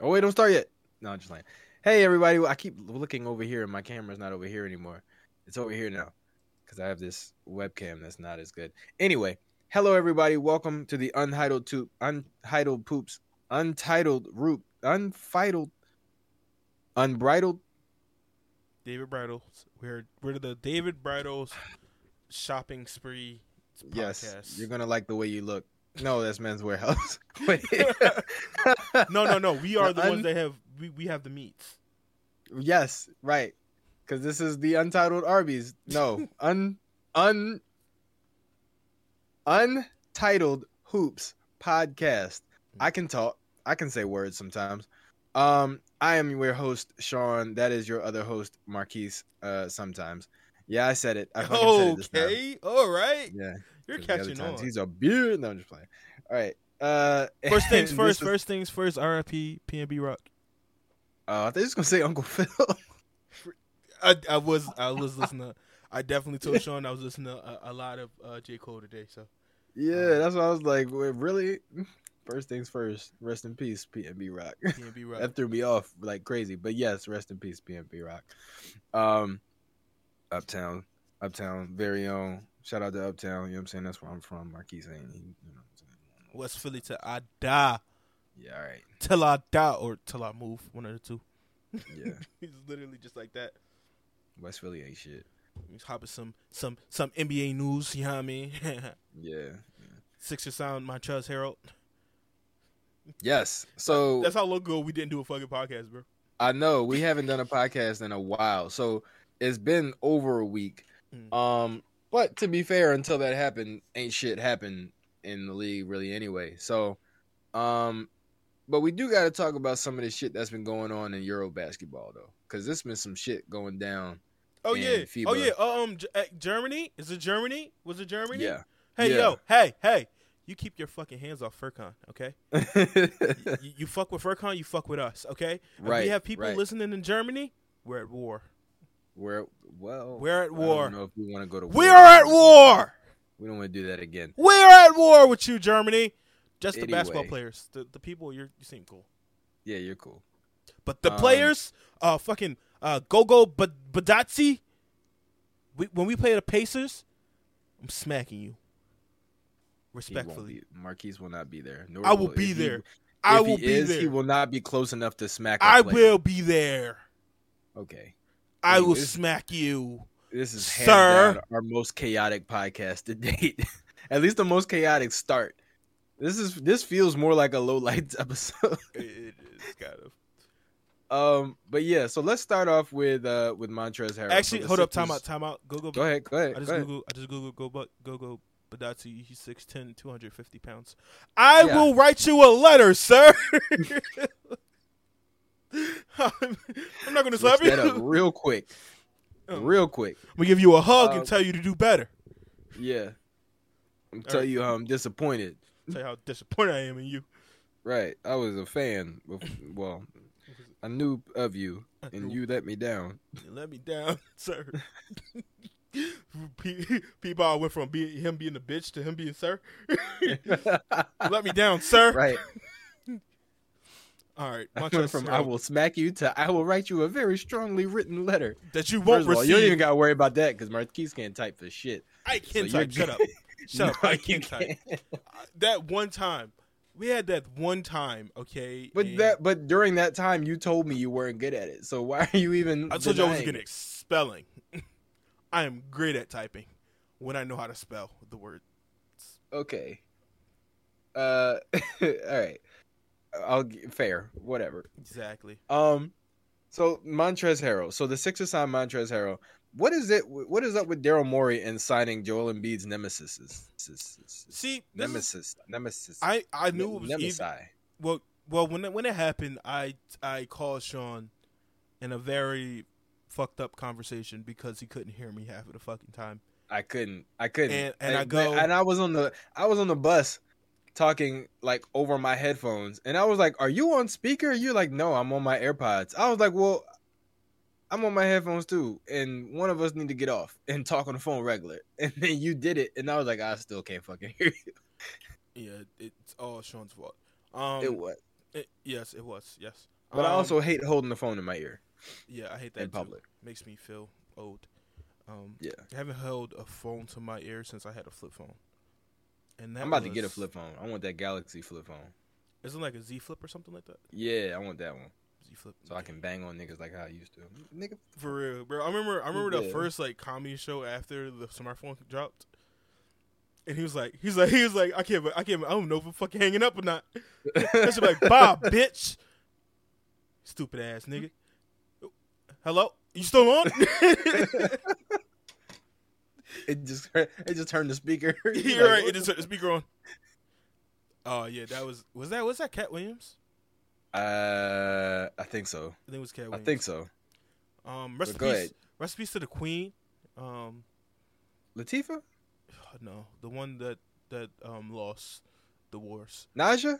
Oh wait, don't start yet. No, I'm just like, hey everybody. I keep looking over here, and my camera's not over here anymore. It's over here now because I have this webcam that's not as good. Anyway, hello everybody. Welcome to the Untitled to Untitled Poops, Untitled Root, Unfitled, Unbridled. David Bridles. We're we're the David Bridles shopping spree. Podcast. Yes, you're gonna like the way you look. No, that's Men's Warehouse. No, no, no. We are the, the ones that have we, we have the meats. Yes, right. Because this is the Untitled Arby's. No, un un untitled hoops podcast. I can talk. I can say words sometimes. Um, I am your host, Sean. That is your other host, Marquise. Uh, sometimes. Yeah, I said it. I okay, it all right. Yeah, you're catching on. He's a beard. No, I'm just playing. All right. Uh, first things first. First things first. RIP PNB Rock. Uh, I think he's gonna say Uncle Phil. I, I was I was listening. To, I definitely told Sean I was listening to a, a lot of uh, J Cole today. So yeah, um, that's what I was like. really? First things first. Rest in peace, PNB Rock. PNB Rock. that threw me off like crazy. But yes, rest in peace, PNB Rock. Um, Uptown, Uptown, very own. Shout out to Uptown. You know what I'm saying? That's where I'm from. Marquis saying, you know West Philly to I die. Yeah, all right. Till I die or till I move. One of the two. Yeah. He's literally just like that. West Philly ain't shit. He's hopping some some some NBA news. You know what I mean? yeah. yeah. Sixer sound Montrezl Harrell. Yes. So that's how long ago we didn't do a fucking podcast, bro. I know we haven't done a podcast in a while, so it's been over a week. Mm. Um, but to be fair, until that happened, ain't shit happened in the league really anyway. So, um, but we do got to talk about some of the shit that's been going on in Euro basketball though, because there's been some shit going down. Oh yeah, FIBA. oh yeah. Um, uh, Germany is it Germany? Was it Germany? Yeah. Hey yeah. yo, hey hey, you keep your fucking hands off Furkan, okay? you, you, fuck with Furkan, you fuck with us, okay? right. we have people right. listening in Germany. We're at war. We're well. We're at war. I don't know if we want to go to. War. We are at war. We don't want to do that again. We are at war with you, Germany. Just the anyway. basketball players. The the people you you seem cool. Yeah, you're cool. But the um, players, uh, fucking uh, Gogo Bitadze. We, when we play the Pacers, I'm smacking you. Respectfully, be, Marquise will not be there. I will, will be there. He, I will be is, there. He will not be close enough to smack. I will be there. Okay. I will smack you. This is sir our most chaotic podcast to date. At least the most chaotic start. This is this feels more like a low lights episode. it is kind of. Um, but yeah, so let's start off with uh with Montrezl Harrell. Actually, hold up, time out, time out. Go go. Go ahead, go ahead. I just go Google. I just Google go but go go Bitadze. He's 6'10", 250 pounds. I yeah. will write you a letter, sir. I'm not to slap you. real quick. Oh. Real quick. We give you a hug um, and tell you to do better. Yeah. I'm tell right. you how I'm disappointed. Tell you how disappointed I am in you. Right. I was a fan. Of, well, I knew of you, and you let me down. You let me down, sir. People went from being him being a bitch to him being sir. let me down, sir. Right. All right. I went from I will smack you to I will write you a very strongly written letter that you won't First receive. All, you don't even got to worry about that because Marquise can't type for shit. I can so type. Shut up. Shut no, up. I can type. that one time. We had that one time, okay. But that, but during that time, you told me you weren't good at it. So why are you even? I told you I was good at spelling. I am great at typing when I know how to spell the words. Okay. Uh, all right. I'll fair, whatever. Exactly. Um, so Montrezl Harrell. So the Sixers signed Montrezl Harrell. What is it? What is up with Daryl Morey and signing Joel Embiid's nemesis? See, nemesis, is, nemesis. I I knew it was nemesis. well, well, when it, when it happened, I I called Sean in a very fucked up conversation because he couldn't hear me half of the fucking time. I couldn't. I couldn't. And, and, and I go and I was on the I was on the bus talking like over my headphones and I was like, Are you on speaker? You're like, No, I'm on my AirPods. I was like, Well, I'm on my headphones too, and one of us need to get off and talk on the phone regular. And then you did it, and I was like, I still can't fucking hear you. Yeah, it's all Sean's fault. Um, it was. It, yes, it was. Yes, But I Um, also hate holding the phone in my ear yeah, I hate that in too. public. Makes me feel old. Um, Yeah. I haven't held a phone to my ear since I had a flip phone. And that I'm about to get a flip phone. I want that Galaxy flip phone. Isn't like a Z Flip or something like that? Yeah, I want that one. Z Flip. So I can bang on niggas like how I used to. Nigga, For real, bro. I remember. I remember the first like comedy show after the smartphone dropped, and he was like, he's like, he was like, I can't, I can't, I don't know if I'm fucking hanging up or not. That shit like, Bob, bitch, stupid ass nigga. Hello, you still on? it just it just turned the speaker. You're Like, right. It just turned the speaker on. Oh yeah, that was was that was that Katt Williams? Uh, I think so. I think it was Katt Williams. I think so. Um, rest in But go ahead. Rest to the Queen. Um, Latifah, no, the one that that um lost the wars. Naja.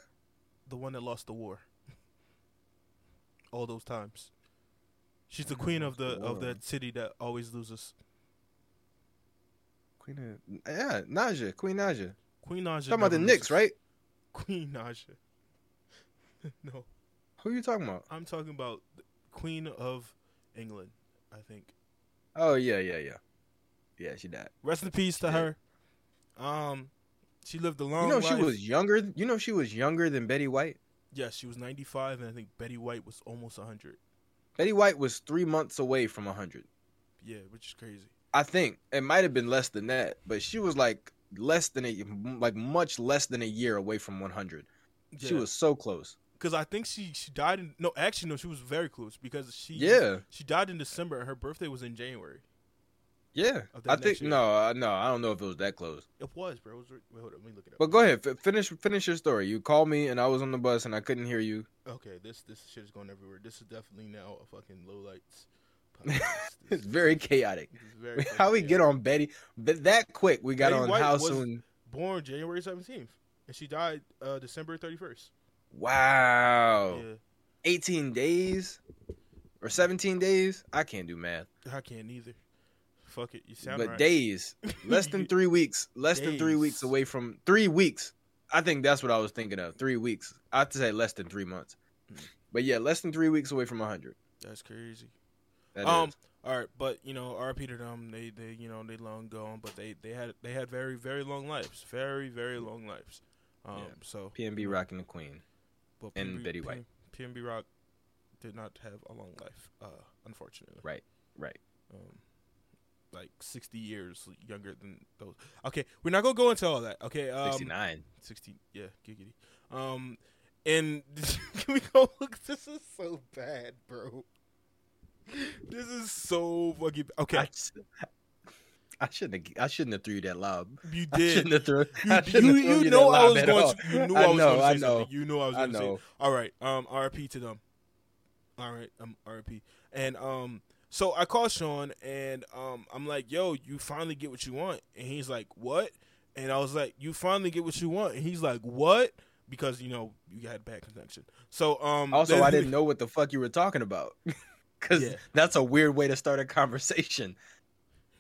the one that lost the war. All those times. She's the queen of the of that city that always loses. Queen yeah, Naja, Queen Naja. Queen Naja. Talking about the Knicks, right? Queen Naja. no, Who are you talking about? I'm talking about the Queen of England. I think. Oh yeah, yeah, yeah. Yeah, she died. Rest in peace to Yeah. her. Um, she lived a long. You know she was younger. You know she was younger than Betty White. Yes, she was 95, and I think Betty White was almost 100. Betty White was three months away from hundred. Yeah, which is crazy. I think it might have been less than that, but she was like less than a like much less than a year away from 100. She was so close. because I think she she died in no actually no she was very close because she Yeah, she died in December and her birthday was in January. yeah. I think year. no, uh, no. I don't know if it was that close. It was, bro. It was, wait, hold on, let me look it up. But go ahead, f- finish finish your story. You called me and I was on the bus and I couldn't hear you. Okay, this this shit is going everywhere. This is definitely now a fucking low lights. It's very chaotic. is very How we get on Betty but that quick? We got Betty on White how soon? Born January seventeenth, and she died uh, December thirty first. Wow, Yeah, 18 days or 17 days? I can't do math. I can't either. Fuck it, you sound but right. days, less than three weeks, less than three weeks away from three weeks. I think that's what I was thinking of. Three weeks. I'd to say less than three months. Mm. But yeah, less than three weeks away from 100. That's crazy. That um, is. all right, but you know, RP to them. They, they, you know, they long gone, but they, they had, they had very, very long lives, very, very long lives. Um, Yeah. so PNB rocking the queen. but and Betty White. PNB Rock did not have a long life, uh, unfortunately. Right. Right. Um, like sixty years younger than those. Okay, we're not gonna go into all that. Okay, um, 69. 60 yeah giggity um and can we go look this is so bad bro this is so fucking okay. I, I shouldn't have. I shouldn't have threw you that lob. you I did. shouldn't have threw. you, you, you you know I was going to you knew I I, was know, going to I say know. something you knew I was I going to say all right um RP to them. All right um RP and um so I called Sean and um I'm like yo you finally get what you want. And he's like what? And I was like you finally get what you want. And he's like what? Because you know you had bad connection. So um Also, I didn't know what the fuck you were talking about. Because Yeah. that's a weird way to start a conversation.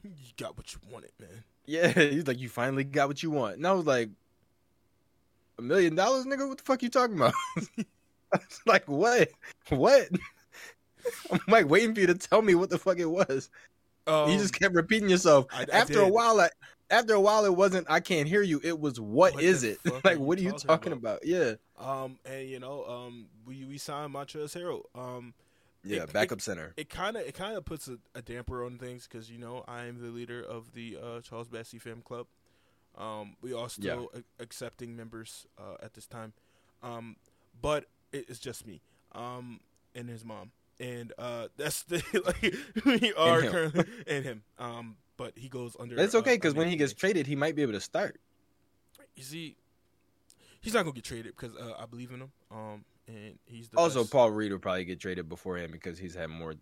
you got what you wanted man Yeah, he's like, you finally got what you want. And I was like, a million dollars, nigga? What the fuck you talking about? I was like, what? What? I'm like waiting for you to tell me what the fuck it was. um, you just kept repeating yourself. I- I after a while, I, after a while, it wasn't. I can't hear you. It was, what What is it? like, what are you talking talking about? Yeah, um and you know um we we signed Montrezl Harrell um yeah. It- backup center. it kind of it kind of puts a, a damper on things because you know I am the leader of the uh, Charles Bassey Fam Club. Um, we are still a- accepting members uh, at this time, um, but it, it's just me um, and his mom, and uh, that's the like we are him. currently and him. Um, but he goes under. It's okay uh, because when he gets traded, he might be able to start. you see, he's not gonna get traded because uh, I believe in him. Um, and he's the Also, best. Paul Reed will probably get traded before him because he's had more,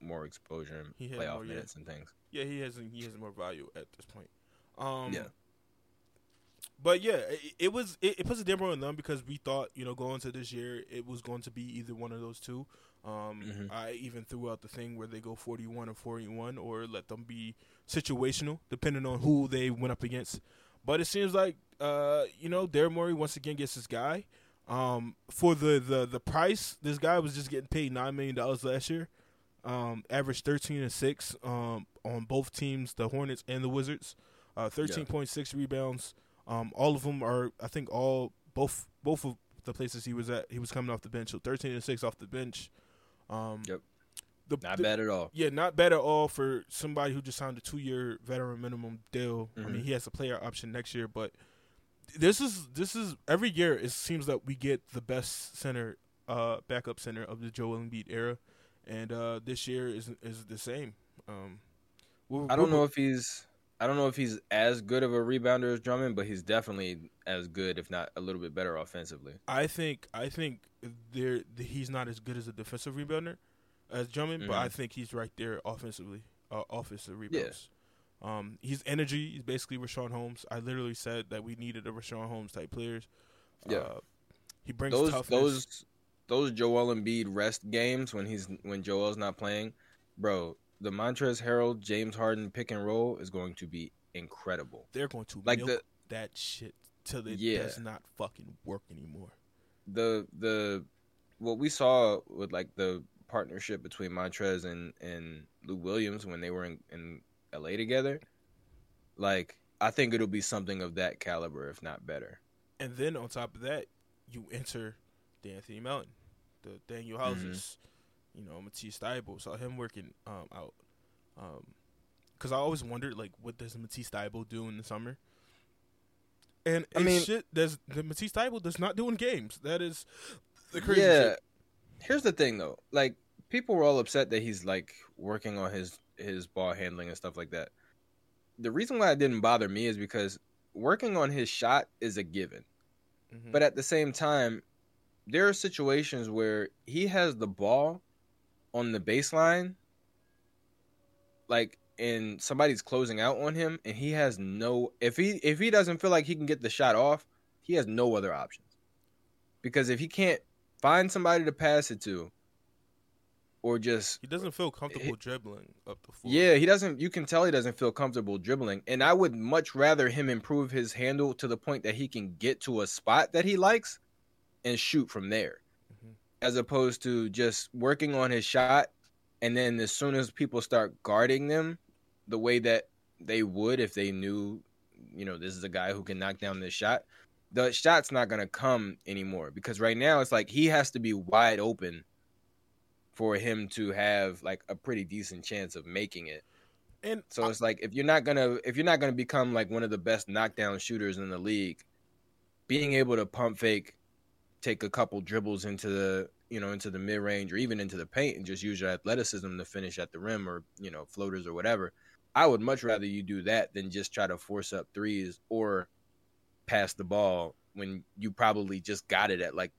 more exposure and He playoff more, yeah. minutes and things. Yeah, he has he has more value at this point. Um, Yeah. But yeah, it, it was it, it puts a damper on them because we thought you know going to this year it was going to be either one of those two. Um, Mhm. I even threw out the thing where they go forty one or forty one or let them be situational depending on who they went up against. But it seems like uh, you know Daryl Morey once again gets his guy. Um, for the, the the price, this guy was just getting paid nine million dollars last year. Um, averaged thirteen and six um, on both teams, the Hornets and the Wizards. Uh, thirteen point yeah. six rebounds. Um, all of them are, I think, all both both of the places he was at. He was coming off the bench, so thirteen and six off the bench. Um, yep. The, not the, bad at all. Yeah, not bad at all for somebody who just signed a two-year veteran minimum deal. Mm-hmm. I mean, mm-hmm. he has a player option next year, but this is this is every year. It seems that we get the best center, uh, backup center of the Joel Embiid era, and uh, this year is is the same. Um, I don't know if he's I don't know if he's as good of a rebounder as Drummond, but he's definitely as good, if not a little bit better offensively. I think I think there he's not as good as a defensive rebounder as Drummond, mm-hmm. but I think he's right there offensively, uh, offensive rebounds. Yeah. Um, he's energy. He's basically Richaun Holmes. I literally said that we needed a Richaun Holmes type players. Yeah, uh, he brings those toughness. those those Joel Embiid rest games when he's when Joel's not playing, bro. The Montrezl Harrell James Harden pick and roll is going to be incredible. They're going to like the, that shit till it yeah. does not fucking work anymore. The the what we saw with like the partnership between Montrez and and Lou Williams when they were in, in LA together, like I think it'll be something of that caliber, if not better. And then on top of that, you enter the Anthony Melton, the Danuel Houses, mm-hmm. you know, Matisse Thybulle. Saw him working um, out. Because um, I always wondered, like, what does Matisse Thybulle do in the summer? And I mean, shit, there's the Matisse Thybulle does not do in games. That is the crazy. Yeah. Shit. Here's the thing, though. Like, people were all upset that he's like working on his his ball handling and stuff like that. The reason why it didn't bother me is because working on his shot is a given. Mm-hmm. But at the same time, there are situations where he has the ball on the baseline, like and somebody's closing out on him, and he has no if he if he doesn't feel like he can get the shot off, he has no other options. Because if he can't find somebody to pass it to, or just he doesn't feel comfortable dribbling up the floor. Yeah, he doesn't. You can tell he doesn't feel comfortable dribbling, and I would much rather him improve his handle to the point that he can get to a spot that he likes and shoot from there, mm-hmm. as opposed to just working on his shot, and then as soon as people start guarding them, the way that they would if they knew, you know, this is a guy who can knock down this shot. The shot's not gonna come anymore because right now it's like he has to be wide open for him to have like a pretty decent chance of making it. And so I, it's like if you're not gonna if you're not gonna become like one of the best knockdown shooters in the league, being able to pump fake, take a couple dribbles into the you know into the mid range or even into the paint and just use your athleticism to finish at the rim or you know floaters or whatever. I would much rather you do that than just try to force up threes or pass the ball when you probably just got it at like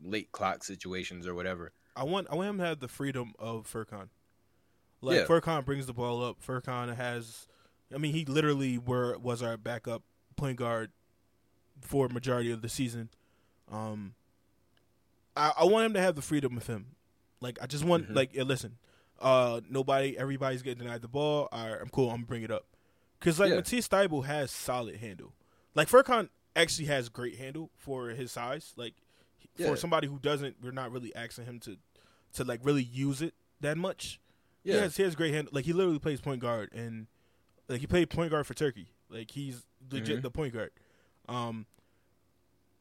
late clock situations or whatever. I want I want him to have the freedom of Furkan. Like yeah. Furkan brings the ball up. Furkan has, I mean, he literally were was our backup point guard for majority of the season. Um, I, I want him to have the freedom of him. Like I just want mm-hmm. like yeah, listen, uh, nobody, everybody's getting denied the ball. All right, I'm cool. I'm gonna bring it up because like yeah. Matisse has solid handle. Like Furkan actually has great handle for his size. Like yeah. for somebody who doesn't, we're not really asking him to to like really use it that much. Yeah, he has, he has great hand. Like he literally plays point guard, and like he played point guard for Turkey. Like he's legit mm-hmm. the point guard. Um,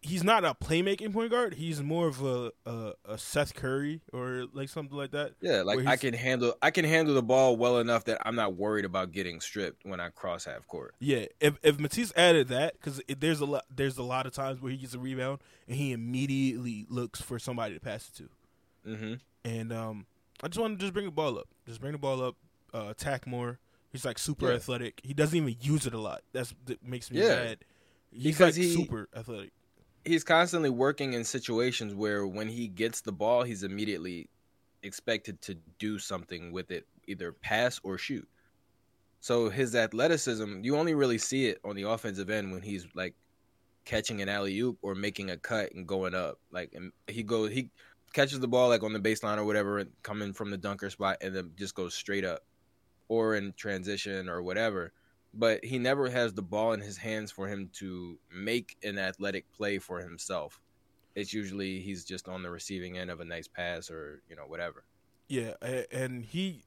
he's not a playmaking point guard. He's more of a, a, a Seth Curry or like something like that. Yeah, like I can handle I can handle the ball well enough that I'm not worried about getting stripped when I cross half court. Yeah, if if Matisse added that because there's a lot there's a lot of times where he gets a rebound and he immediately looks for somebody to pass it to. Mm-hmm. And um, I just want to just bring the ball up. Just bring the ball up, uh, attack more. He's like super yeah. athletic. He doesn't even use it a lot. That's that makes me yeah. mad. He's because like he, super athletic. He's constantly working in situations where when he gets the ball, he's immediately expected to do something with it, either pass or shoot. So his athleticism, you only really see it on the offensive end when he's like catching an alley oop or making a cut and going up. Like and he goes he catches the ball like on the baseline or whatever, coming from the dunker spot, and then just goes straight up, or in transition or whatever. But he never has the ball in his hands for him to make an athletic play for himself. it's usually he's just on the receiving end of a nice pass or you know whatever. Yeah, and he,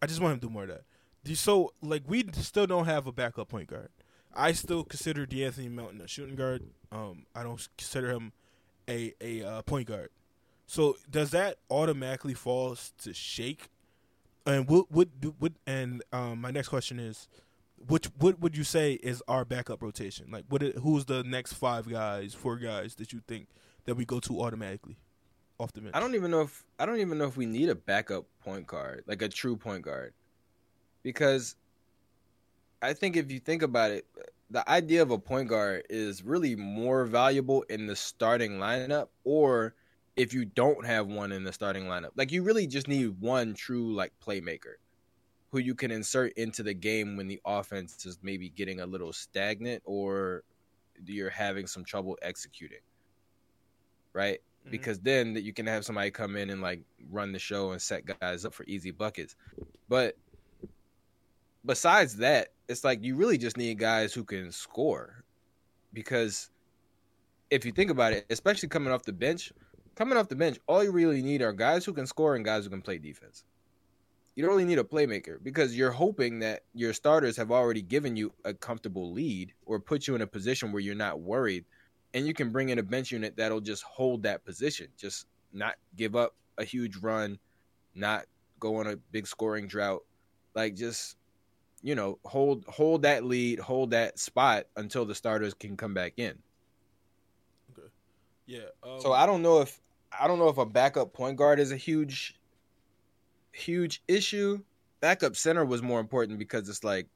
I just want him to do more of that. So like we still don't have a backup point guard. I still consider De'Anthony Melton a shooting guard. Um, I don't consider him a a uh, point guard. So does that automatically fall to Shake? And what would would and um, my next question is, which what would you say is our backup rotation? Like, what who's the next five guys, four guys that you think that we go to automatically off the bench? I don't even know if I don't even know if we need a backup point guard, like a true point guard, because I think if you think about it, the idea of a point guard is really more valuable in the starting lineup or if you don't have one in the starting lineup. Like you really just need one true like playmaker who you can insert into the game when the offense is maybe getting a little stagnant or you're having some trouble executing. Right? Mm-hmm. Because then that you can have somebody come in and like run the show and set guys up for easy buckets. But besides that, it's like you really just need guys who can score. Because if you think about it, especially coming off the bench, coming off the bench, all you really need are guys who can score and guys who can play defense. You don't really need a playmaker because you're hoping that your starters have already given you a comfortable lead or put you in a position where you're not worried and you can bring in a bench unit that'll just hold that position, just not give up a huge run, not go on a big scoring drought. Like just you know, hold hold that lead, hold that spot until the starters can come back in. Okay. Yeah. Um, so I don't know if I don't know if a backup point guard is a huge huge issue. Backup center was more important because it's like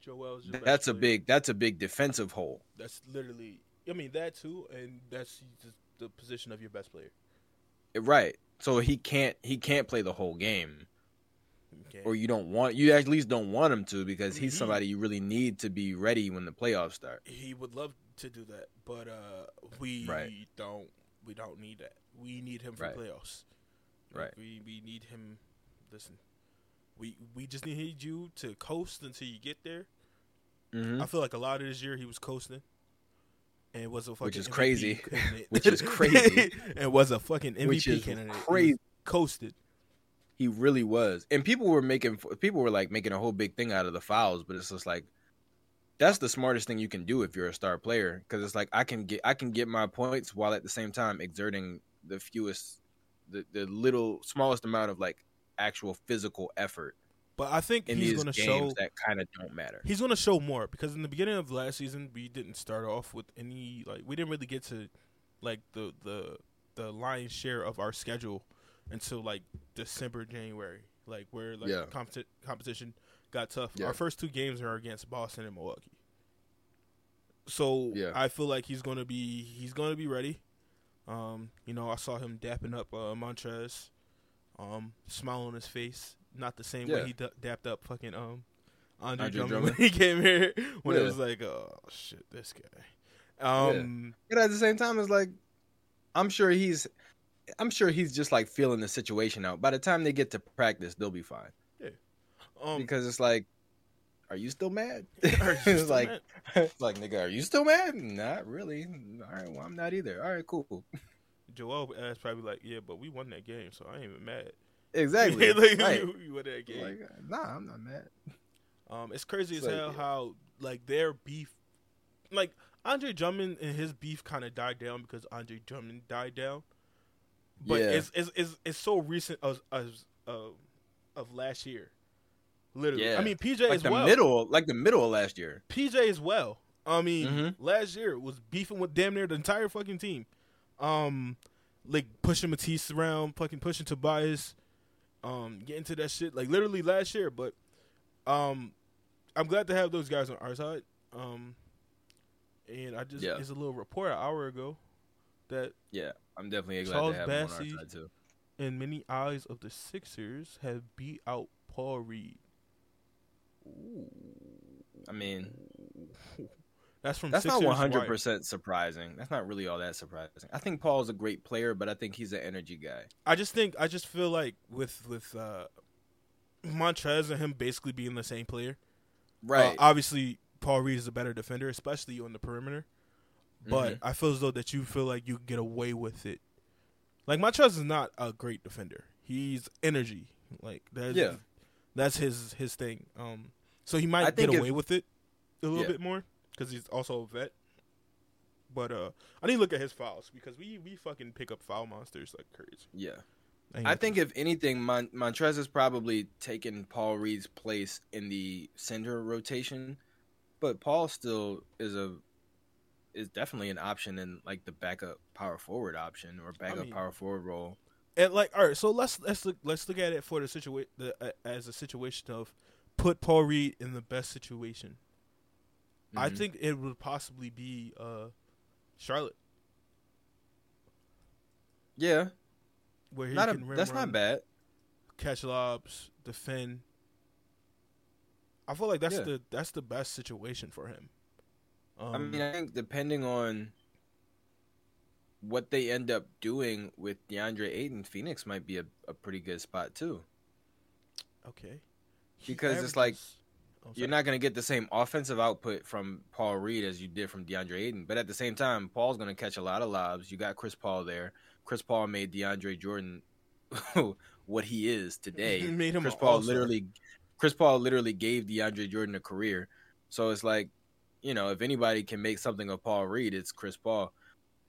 Joel's that's a big that's a big defensive hole. That's literally I mean that too and that's the position of your best player. Right. So he can't he can't play the whole game Okay. or you don't want you at least don't want him to because he's somebody you really need to be ready when the playoffs start. He would love to do that, but uh, we right. don't. We don't need that. We need him for right. playoffs. Right. We we need him. Listen, we we just need you to coast until you get there. Mm-hmm. I feel like a lot of this year he was coasting. And was a fucking which is MVP crazy, which is crazy, and was a fucking MVP which is candidate. Crazy, coasted. He really was, and people were making people were like making a whole big thing out of the fouls, but it's just like that's the smartest thing you can do if you're a star player because it's like I can get I can get my points while at the same time exerting the fewest, the the little smallest amount of like actual physical effort. But I think he's going to show that kind of don't matter. He's going to show more because in the beginning of last season we didn't start off with any like we didn't really get to like the the the lion's share of our schedule until like December, January, like where like yeah. competi- competition got tough. Yeah. Our first two games are against Boston and Milwaukee. So yeah. I feel like he's gonna be he's gonna be ready. Um, you know, I saw him dapping up uh, Montrez, um, smile on his face. Not the same way he d- dapped up fucking um Andre, Andre Drummond, Drummond, when he came here. When it was like, oh shit, this guy. Um, but at the same time, it's like I'm sure he's I'm sure he's just like feeling the situation out. By the time they get to practice, they'll be fine. Um, because it's like, are you still mad? it's like, mad? like nigga, are you still mad? Not really. All right, well, I'm not either. All right, cool. Joel asked probably like, yeah, but we won that game, so I ain't even mad. Exactly. like, right. we, won that game. Like, nah, I'm not mad. Um, it's crazy it's as like, hell yeah. how like their beef, like Andre Drummond and his beef kind of died down because Andre Drummond died down but yeah. it's, it's, it's it's so recent as, as uh, of last year. Literally, yeah. I mean PJ like as the well. Middle, like the middle of last year. PJ as well. I mean, mm-hmm. last year was beefing with damn near the entire fucking team. Um, like pushing Matisse around, fucking pushing Tobias, um, getting to that shit. Like literally last year, but um, I'm glad to have those guys on our side. Um, and I just yeah. it's a little report an hour ago that yeah I'm definitely glad Charles to have Bassey him on our side too. And many eyes of the Sixers have beat out Paul Reed. Ooh. I mean, that's from that's Sixers not 100 percent surprising. That's not really all that surprising. I think Paul's a great player, but I think he's an energy guy. I just think I just feel like with with uh, Montrez and him basically being the same player, right? Uh, obviously, Paul Reed is a better defender, especially on the perimeter. but mm-hmm. I feel as though that you feel like you can get away with it. Like Montrez is not a great defender. He's energy. Like that's yeah. that's his his thing. Um, so he might get away if, with it a little yeah. bit more because he's also a vet. But uh, I need to look at his fouls because we we fucking pick up foul monsters like crazy. Yeah. I, I think if anything, Mon- Montrez has probably taken Paul Reed's place in the center rotation, but Paul still is a is definitely an option in like the backup power forward option or backup I mean, power forward role. And like, all right, so let's let's look let's look at it for the situation uh, as a situation of put Paul Reed in the best situation. Mm-hmm. I think it would possibly be uh, Charlotte. Yeah, where he not can a, that's not bad. Catch lobs, defend. I feel like that's yeah. the that's the best situation for him. Um, I mean, I think depending on what they end up doing with DeAndre Ayton, Phoenix might be a, a pretty good spot too. Okay. Because averages... it's like you're not going to get the same offensive output from Paul Reed as you did from DeAndre Ayton, but at the same time, Paul's going to catch a lot of lobs. You got Chris Paul there. Chris Paul made DeAndre Jordan what he is today. He made him Chris Paul all-star. literally Chris Paul literally gave DeAndre Jordan a career. So it's like, you know, if anybody can make something of Paul Reed, it's Chris Paul.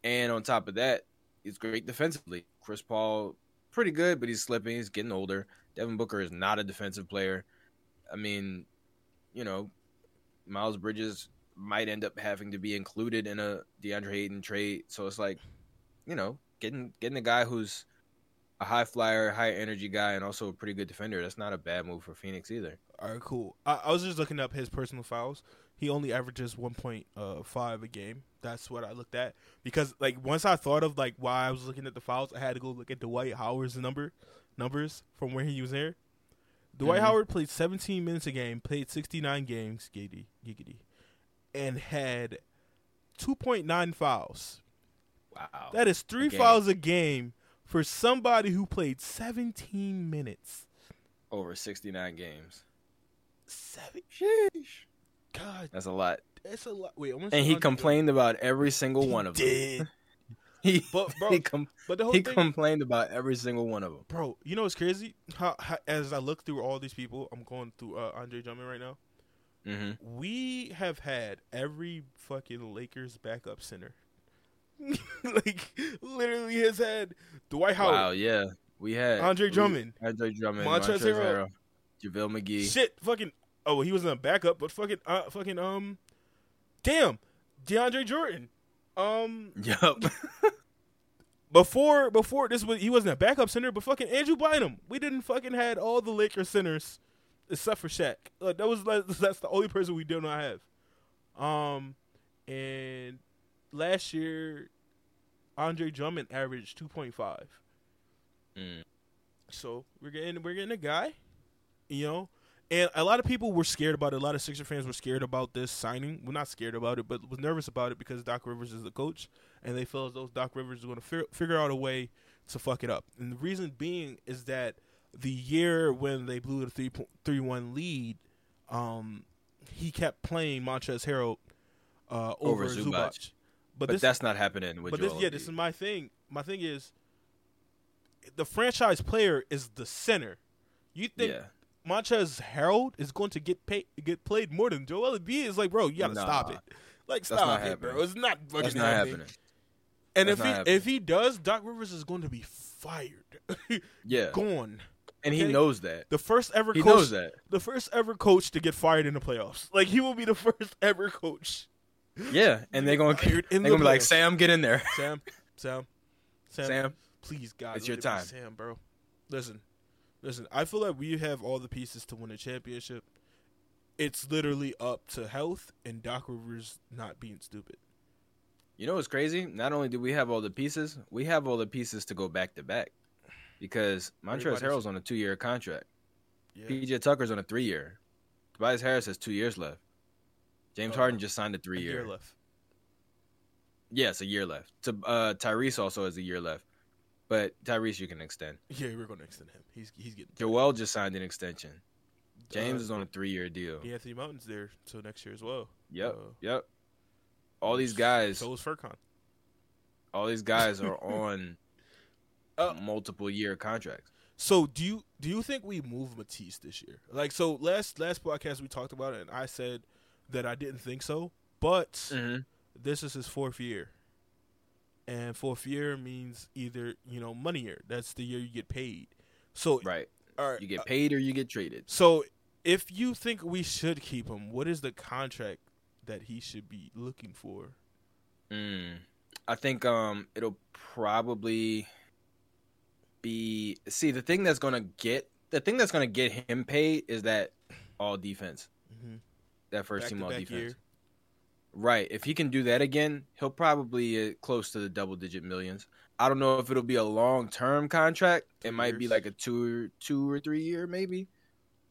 And on top of that, he's great defensively. Chris Paul pretty good, but he's slipping. He's getting older. Devin Booker is not a defensive player. I mean, you know, Miles Bridges might end up having to be included in a DeAndre Ayton trade. So it's like, you know, getting getting a guy who's a high flyer, high energy guy, and also a pretty good defender. That's not a bad move for Phoenix either. All right, cool. I, I was just looking up his personal fouls. He only averages uh, five a game. That's what I looked at because like once I thought of like why I was looking at the fouls, I had to go look at Dwight Howard's number numbers from where he was there. Dwight mm-hmm. Howard played 17 minutes a game, played 69 games, giggity, giggity, and had 2.9 fouls. Wow. That is three a fouls a game for somebody who played 17 minutes. Over 69 games. Seven. Sheesh. God. That's a lot. That's a lot. Wait, and he complained about every single he one of did. them. He, but, bro, he, com- but the whole he thing, complained about every single one of them. Bro, you know what's crazy? How, how, as I look through all these people, I'm going through uh, Andre Drummond right now. Mm-hmm. We have had every fucking Lakers backup center like literally has had Dwight Howard. Wow, yeah, we had Andre Drummond, we, Andre Drummond, Montrezl Harrell, JaVale McGee. Shit, fucking. Oh, he was in a backup, but fucking, uh, fucking, um, damn, DeAndre Jordan. Um, yep. Before before this was he wasn't a backup center, but fucking Andrew Bynum. We didn't fucking had all the Lakers centers except for Shaq. Like, that was that's the only person we did not have. Um, and last year, Andre Drummond averaged two point five. Mm. So we're getting we're getting a guy, you know, and a lot of people were scared about it. A lot of Sixer fans were scared about this signing. We're not scared about it, but was nervous about it because Doc Rivers is the coach, and they feel as though Doc Rivers is going to fi- figure out a way to fuck it up. And the reason being is that the year when they blew the 3 3 1 lead, um, he kept playing Montrezl Harrell uh, over, over Zubac. Zubac. But, but this, that's not happening with. But this, yeah, this is my thing. My thing is, the franchise player is the center. You think yeah. Montrezl Harrell is going to get paid, get played more than Joel Embiid? Is like, bro, you gotta nah, stop it. Like, stop it, bro. It's not fucking that's not happening. And that's if he happening. if he does, Doc Rivers is going to be fired. yeah, gone. And he knows that. The first ever he coach, knows that. The first ever coach to get fired in the playoffs. Like he will be the first ever coach yeah, and they're going to they're the gonna be like, Sam, get in there. Sam, Sam, Sam, Sam. Please, God, it's your time, Sam, bro. Listen, listen. I feel like we have all the pieces to win a championship. It's literally up to health and Doc Rivers not being stupid. You know what's crazy? Not only do we have all the pieces, we have all the pieces to go back to back. Because Montrezl Harrell's on a two year contract. Yeah. PJ Tucker's on a three year. Tobias Harris has two years left. James uh, Harden just signed a three a year. year left. Yes, a year left. To uh, Tyrese also has a year left, but Tyrese you can extend. Yeah, we're going to extend him. He's he's getting. Joel just signed an extension. James uh, is on a three year deal. Anthony Mountain's there till next year as well. Yep. Uh, yep. All these guys. So is Furkan. All these guys are on uh, multiple year contracts. So do you do you think we move Matisse this year? Like so last last podcast we talked about it and I said that I didn't think so, but mm-hmm. this is his fourth year. And fourth year means either, you know, money year. That's the year you get paid. So Right. All right. You get paid or you get traded. So if you think we should keep him, what is the contract that he should be looking for? Mm, I think um it'll probably be see the thing that's gonna get the thing that's gonna get him paid is that all defense. Mm-hmm. That first back team all defense. Year. Right. If he can do that again, he'll probably close to the double digit millions. I don't know if it'll be a long term contract. Two it might years. be like a two or two or three year maybe,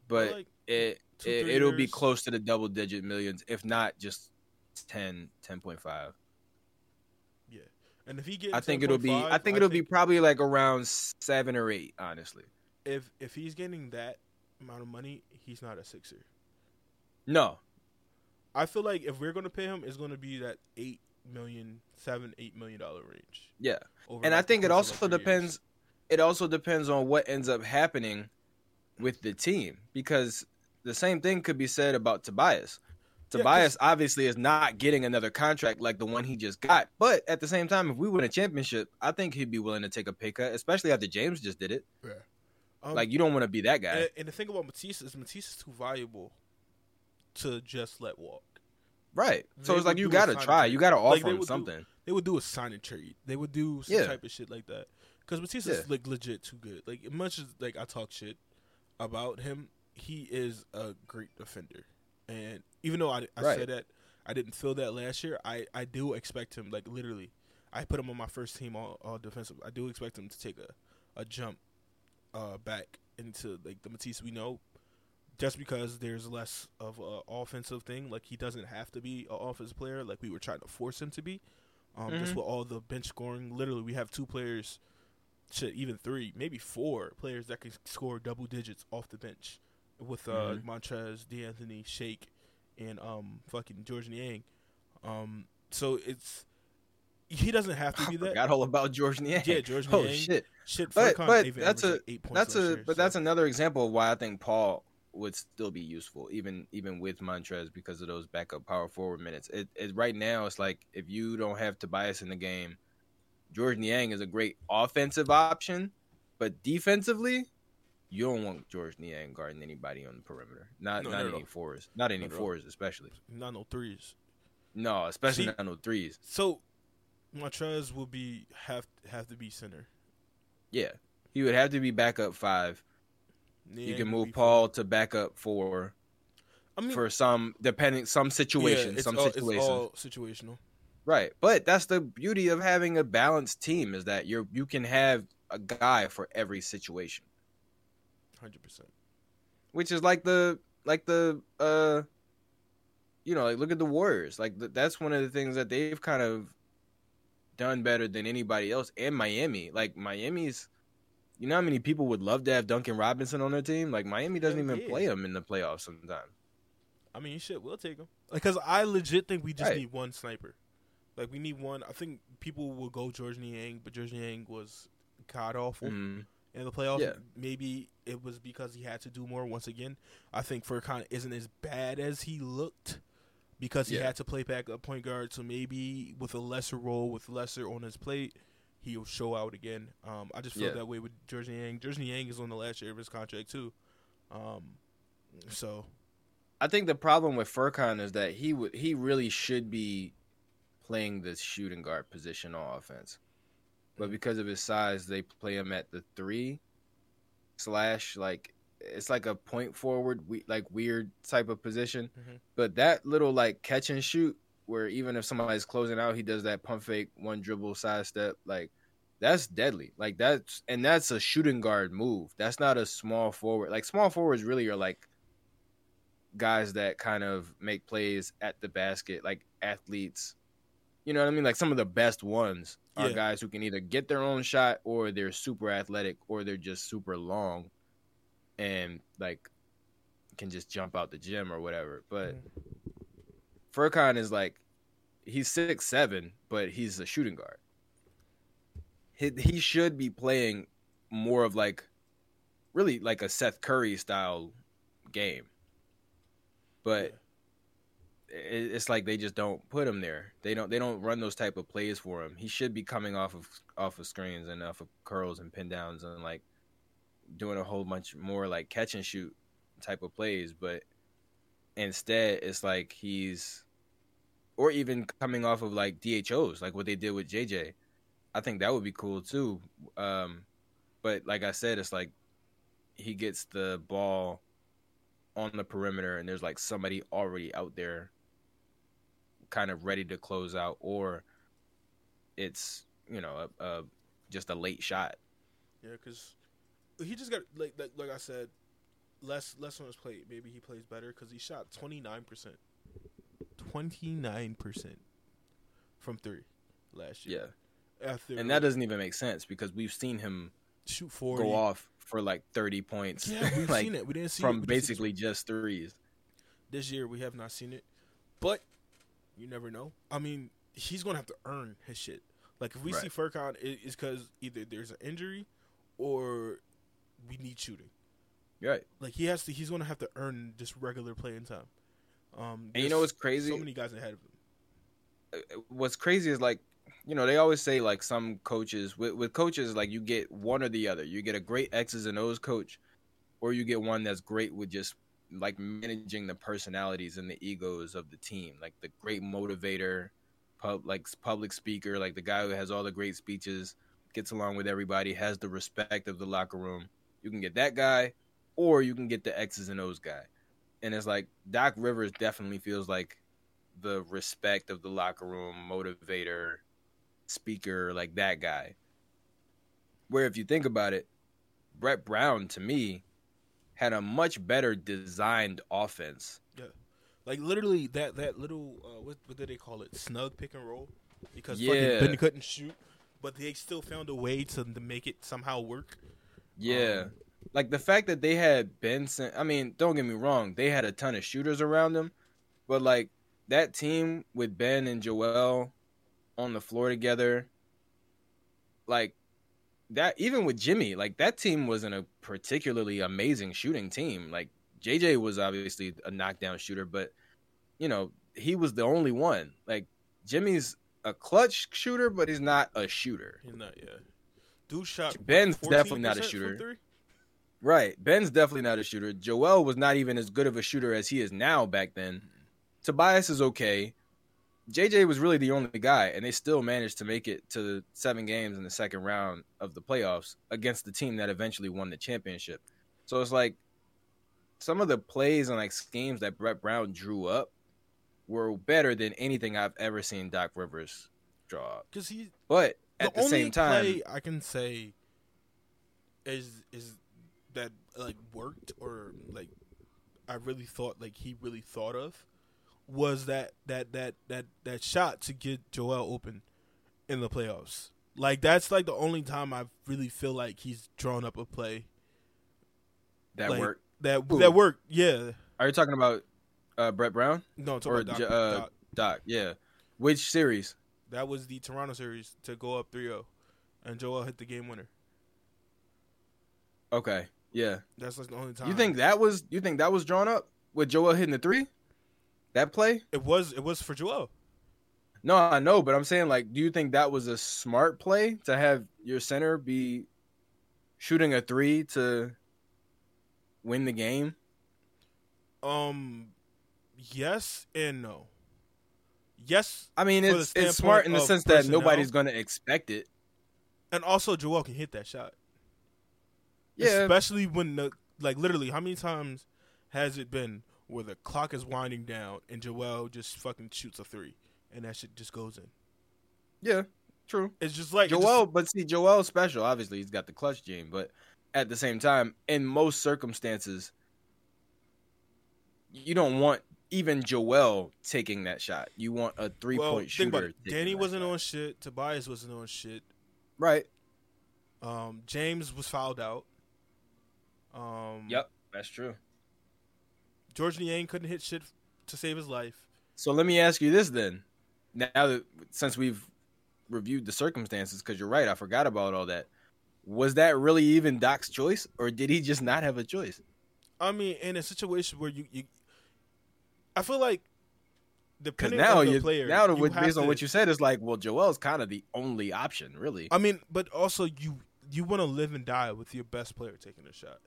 but like it, two, it it'll years. be close to the double digit millions, if not just 10, 10.5. Yeah, and if he gets, I think it'll be. I think it'll think, be probably like around seven or eight. Honestly, if if he's getting that amount of money, he's not a sixer. No, I feel like if we're gonna pay him, it's gonna be that eight million, seven, eight million dollar range. Yeah, and I think it also depends. Years. It also depends on what ends up happening with the team because the same thing could be said about Tobias. Tobias yeah, obviously is not getting another contract like the one he just got, but at the same time, if we win a championship, I think he'd be willing to take a pay cut, especially after James just did it. Yeah. Um, like you don't want to be that guy. And, and, the thing about Matisse is Matisse is too valuable to just let walk. Right. So it's like you got to try. You got to offer like him something. Do, they would do a sign and trade. They would do some yeah. type of shit like that. Because Matisse yeah. is like legit too good. Like much as like I talk shit about him, he is a great defender. And even though I, I right. said that I didn't feel that last year, I, I do expect him like literally. I put him on my first team all, all defensive. I do expect him to take a, a jump uh, back into like the Matisse we know, just because there's less of an offensive thing. Like he doesn't have to be an offensive player like we were trying to force him to be. Um, mm-hmm. Just with all the bench scoring, literally we have two players, shit, even three, maybe four players that can score double digits off the bench with uh, mm-hmm. Montrez, D'Anthony, Shake, and um fucking Georges Niang. Um, so it's he doesn't have to be that. Forgot all about Georges Niang. Yeah, George Niang. Oh shit. Shit. But, but that's a that's a year, but so. that's another example of why I think Paul would still be useful, even even with Montrez because of those backup power forward minutes. It, it right now it's like if you don't have Tobias in the game, Georges Niang is a great offensive option, but defensively, you don't want Georges Niang guarding anybody on the perimeter. Not no, not any fours. Not any not fours, especially. Not no threes. No, especially See, not no threes. So Montrez will be have have to be center. Yeah, he would have to be backup five. you can move Paul four. to backup four. I mean, for some depending some situations, yeah, some all, situations, situational. Right, but that's the beauty of having a balanced team is that you're you can have a guy for every situation. Hundred percent. Which is like the like the uh, you know, like look at the Warriors. Like that's one of the things that they've kind of done better than anybody else. And Miami, like Miami's, you know how many people would love to have Duncan Robinson on their team? Like Miami doesn't even yeah. play him in the playoffs sometimes. I mean, shit, we'll take him. Because I legit think we just right. need one sniper. Like we need one. I think people will go George Niang, but George Niang was god awful. Mm-hmm in the playoffs. Yeah. Maybe it was because he had to do more. Once again, I think Furkan isn't as bad as he looked because he yeah. had to play back up point guard. So maybe with a lesser role, with lesser on his plate, he'll show out again. Um, I just feel yeah. that way with Georges Yang. Georges Yang is on the last year of his contract too. Um, so, I think the problem with Furkan is that he would he really should be playing the shooting guard position on offense but because of his size, they play him at the three slash like it's like a point forward, we, like weird type of position. Mm-hmm. But that little like catch and shoot, where even if somebody's closing out, he does that pump fake, one dribble, side step, like that's deadly. Like that's and that's a shooting guard move. That's not a small forward. Like small forwards really are like guys that kind of make plays at the basket, like athletes. You know what I mean? Like some of the best ones are yeah. guys who can either get their own shot or they're super athletic or they're just super long and like can just jump out the gym or whatever. But mm. Furkan is like he's six seven, but he's a shooting guard. He he should be playing more of like, really like a Seth Curry style game. But it's like they just don't put him there. They don't they don't run those type of plays for him. He should be coming off of off of screens and off of curls and pin downs and like doing a whole bunch more like catch and shoot type of plays, but instead it's like he's or even coming off of like DHOs, like what they did with JJ. I think that would be cool too. Um, but like I said, it's like he gets the ball on the perimeter and there's like somebody already out there kind of ready to close out or it's you know a, a just a late shot yeah because he just got like, like i said less less on his plate maybe he plays better because he shot 29% 29% from three last year yeah After, and that doesn't even make sense because we've seen him shoot 40. go off for like 30 points. Yeah, we've like, seen it. We didn't see from basically just threes. This year we have not seen it, but you never know. I mean, he's gonna have to earn his shit. Like if we right. see Furkan, it's because either there's an injury or we need shooting. Right. Like he has to. He's gonna have to earn just regular playing time. Um, and you know what's crazy? So many guys ahead of him. Uh, what's crazy is like you know, they always say like some coaches with, with coaches like you get one or the other. You get a great X's and O's coach, or you get one that's great with just like managing the personalities and the egos of the team, like the great motivator, pub like public speaker, like the guy who has all the great speeches, gets along with everybody, has the respect of the locker room. You can get that guy, or you can get the X's and O's guy. And it's like Doc Rivers definitely feels like the respect of the locker room motivator speaker like that guy. Where if you think about it, Brett Brown to me had a much better designed offense. Yeah, like literally that that little uh, what what did they call it? Snug pick and roll because yeah. fucking Ben couldn't shoot, but they still found a way to, to make it somehow work. Yeah. Um, like the fact that they had Benson, I mean, don't get me wrong, they had a ton of shooters around them, but like that team with Ben and Joel on the floor together. Like that even with Jimmy, like that team wasn't a particularly amazing shooting team. Like JJ was obviously a knockdown shooter, but you know, he was the only one. Like Jimmy's a clutch shooter, but he's not a shooter. He's not, yeah. Dude shot Ben's definitely not a shooter. Right. Ben's definitely not a shooter. Joel was not even as good of a shooter as he is now back then. Tobias is okay. JJ was really the only guy, and they still managed to make it to seven games in the second round of the playoffs against the team that eventually won the championship. So it's like some of the plays and like schemes that Brett Brown drew up were better than anything I've ever seen Doc Rivers draw up. Because he, but at the, the same time, I can say is is that like worked or like I really thought like he really thought of was that that that that that shot to get Joel open in the playoffs. Like that's like the only time I really feel like he's drawn up a play that like, worked. That Ooh. that worked. Yeah. Are you talking about uh, Brett Brown? No, or Doc, uh, Doc. Doc. Yeah. Which series? That was the Toronto series to go up 3-0 and Joel hit the game winner. Okay. Yeah. That's like the only time. You think that was you think that was drawn up with Joel hitting the 3? That play? It was it was for Joel. No, I know, but I'm saying like, do you think that was a smart play to have your center be shooting a three to win the game? Um, yes and no. Yes, I mean it's it's smart in the sense that nobody's going to expect it, and also Joel can hit that shot. Yeah, especially when the like literally, how many times has it been where the clock is winding down and Joel just fucking shoots a three and that shit just goes in. Yeah, true. It's just like Joel, just, but see, Joel's special. Obviously, he's got the clutch gene, but at the same time, in most circumstances, you don't want even Joel taking that shot. You want a three well, point shooter. Danny wasn't shot. on shit. Tobias wasn't on shit. Right. Um, James was fouled out. Um, yep, that's true. Georges Niang couldn't hit shit to save his life. So let me ask you this then: now that since we've reviewed the circumstances, because you're right, I forgot about all that. Was that really even Doc's choice, or did he just not have a choice? I mean, in a situation where you, you I feel like depending now on the player, now you based to, on what you said, it's like, well, Joel's kind of the only option, really. I mean, but also you you want to live and die with your best player taking a shot.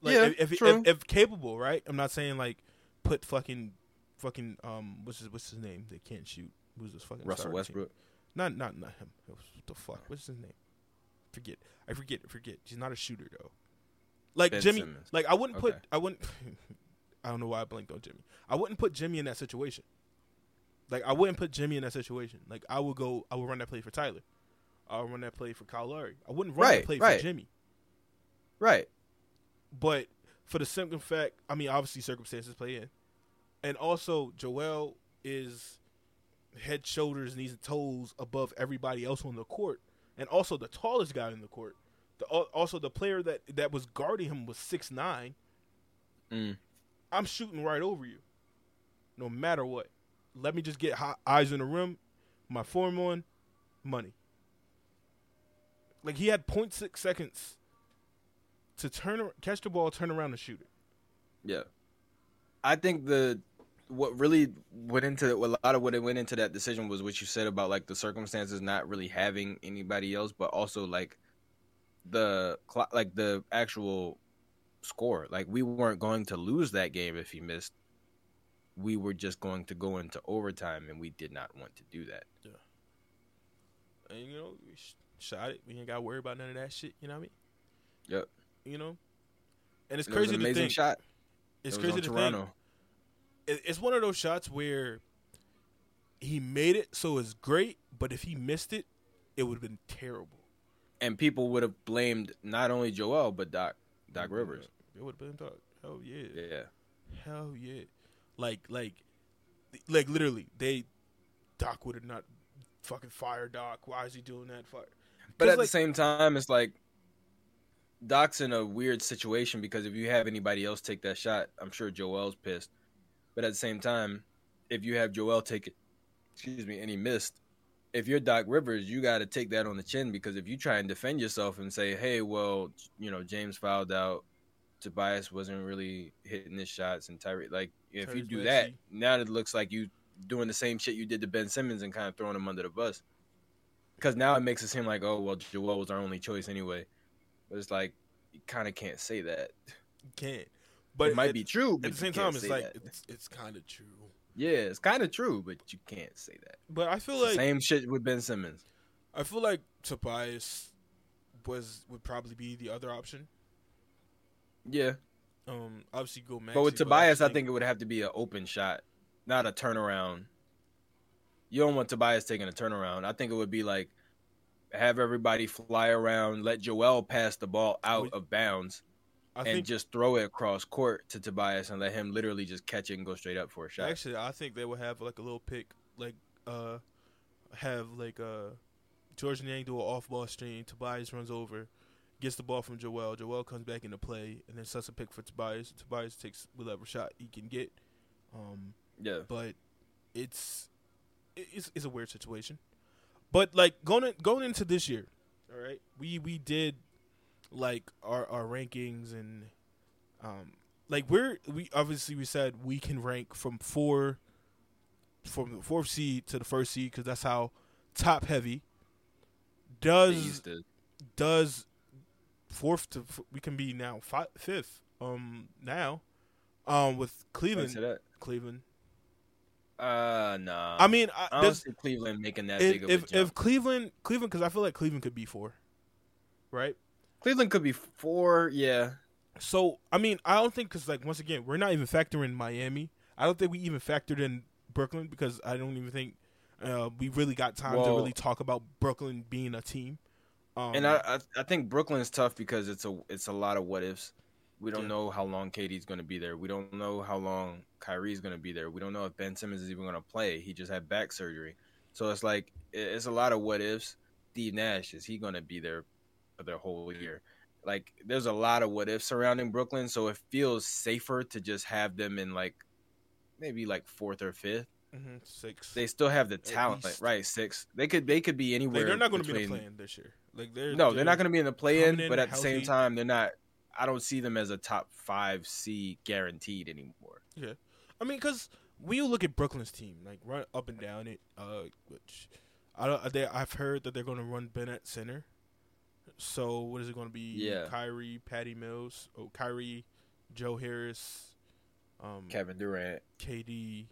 Like, yeah, if, if, if, if capable, right? I'm not saying like put fucking fucking um what's his what's his name? They can't shoot. Who's this fucking Russell Westbrook? Team? Not not not him. What the fuck? What's his name? Forget. I forget. Forget. He's not a shooter though. Like ben Jimmy. Simmons. Like I wouldn't okay. put. I wouldn't. I don't know why I blinked on Jimmy. I wouldn't put Jimmy in that situation. Like I wouldn't put Jimmy in that situation. Like I would go. I would run that play for Tyler. I would run that play for Kyle Lowry. I wouldn't run right, that play right. for Jimmy. Right. But for the simple fact, I mean, obviously circumstances play in, and also Joel is head, shoulders, knees, and toes above everybody else on the court, and also the tallest guy in the court. The, also, the player that that was guarding him was six nine. Mm. I'm shooting right over you, no matter what. Let me just get eyes in the rim, my form on, money. Like he had 0.6 seconds to turn catch the ball, turn around, and shoot it. Yeah, I think the what really went into a lot of what it went into that decision was what you said about like the circumstances not really having anybody else, but also like the like the actual score. Like we weren't going to lose that game if he missed. We were just going to go into overtime, and we did not want to do that. Yeah. And you know, we shot it. We ain't got to worry about none of that shit. You know what I mean? Yep. You know, and it's and crazy it to think. Shot. It's it crazy to Toronto. think it's one of those shots where he made it, so it's great. But if he missed it, it would have been terrible. And people would have blamed not only Joel but Doc Doc Rivers. It would have been Doc. Hell yeah. Yeah. Hell yeah. Like like like literally they Doc would have not fucking fired Doc. Why is he doing that? Fire. But at like, the same time, it's like Doc's in a weird situation because if you have anybody else take that shot, I'm sure Joel's pissed. But at the same time, if you have Joel take it, excuse me, and he missed, if you're Doc Rivers, you got to take that on the chin because if you try and defend yourself and say, hey, well, you know, James fouled out, Tobias wasn't really hitting his shots, and Tyree, like, if you do that, now it looks like you doing the same shit you did to Ben Simmons and kind of throwing him under the bus. Because now it makes it seem like, oh, well, Joel was our only choice anyway. But it's like, you kind of can't say that. You can't. But it might be true. at the same time, it's like it's it's kind of true. Yeah, it's kind of true, but you can't say that. But I feel like same shit with Ben Simmons. I feel like Tobias was would probably be the other option. Yeah. Um. Obviously, go Maxey, But with Tobias, I think, I think it would have to be an open shot, not a turnaround. You don't want Tobias taking a turnaround. I think it would be like have everybody fly around, let Joel pass the ball out of bounds, I and think, just throw it across court to Tobias and let him literally just catch it and go straight up for a shot. Actually, I think they would have like a little pick, like uh, have like uh, Georges Niang do an off ball stream. Tobias runs over, gets the ball from Joel. Joel comes back into play and then sets a pick for Tobias. Tobias takes whatever shot he can get. Um, yeah, but it's it's it's a weird situation. But like going in, going into this year, all right, we we did like our our rankings and um like we're we obviously we said we can rank from four from the fourth seed to the first seed because that's how top heavy does does fourth to we can be now five, fifth um now um with Cleveland Cleveland uh no nah. I mean I, I don't see Cleveland making that if, big of if, a jump. if Cleveland Cleveland because I feel like Cleveland could be four right Cleveland could be four, yeah. So I mean, I don't think because like once again, we're not even factoring Miami. I don't think we even factored in Brooklyn because I don't even think uh, we really got time well, to really talk about Brooklyn being a team. Um, and I, I think Brooklyn is tough because it's a it's a lot of what ifs. We don't yeah. know how long KD's going to be there. We don't know how long Kyrie's going to be there. We don't know if Ben Simmons is even going to play. He just had back surgery, so it's like it's a lot of what ifs. Steve Nash is he going to be there for their whole year. Like there's a lot of what ifs surrounding Brooklyn, so it feels safer to just have them in like maybe like fourth or fifth Mm-hmm. Six. They still have the talent, right? Six. They could they could be anywhere. Like, they're not going to be in the play-in this year. Like they're no, they're, they're not going to be in the play-in. But at the same time, they're not. I don't see them as a top five C guaranteed anymore. Yeah, I mean, because when you look at Brooklyn's team, like run up and down it, uh, which I don't. They, I've heard that they're going to run Ben at center. So what is it going to be? Yeah. Kyrie, Patty Mills, oh Kyrie, Joe Harris, um, Kevin Durant. KD.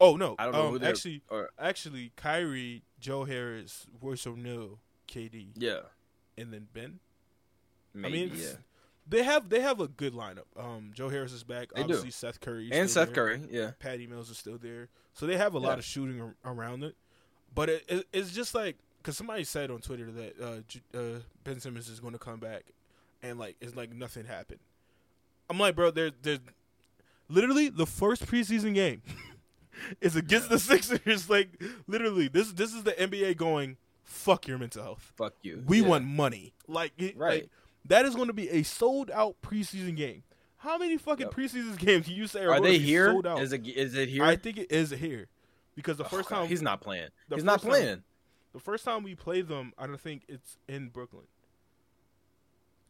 Oh no! I don't know um, who actually, or- actually, Kyrie, Joe Harris, Royce O'Neal, KD, Yeah, and then Ben. maybe. I mean, yeah, they have they have a good lineup. Um, Joe Harris is back. They do. Obviously, Seth Curry and Seth Curry. Yeah, Patty Mills is still there, so they have a lot of shooting around it. But it, it, it's just like because somebody said on Twitter that uh, uh, Ben Simmons is going to come back, and like it's like nothing happened. I'm like, bro, they're they're literally the first preseason game is against the Sixers. Like literally, this this is the NBA going fuck your mental health. fuck you. We Yeah. want money. Like, it- Right. like, that is going to be a sold out preseason game. How many fucking Yep. preseason games do you say are, Are they here? sold out? Is it is it here? I think it is here because the Oh, first God, time he's not playing. He's not first time- playing. the first time we played them, I don't think it's in Brooklyn.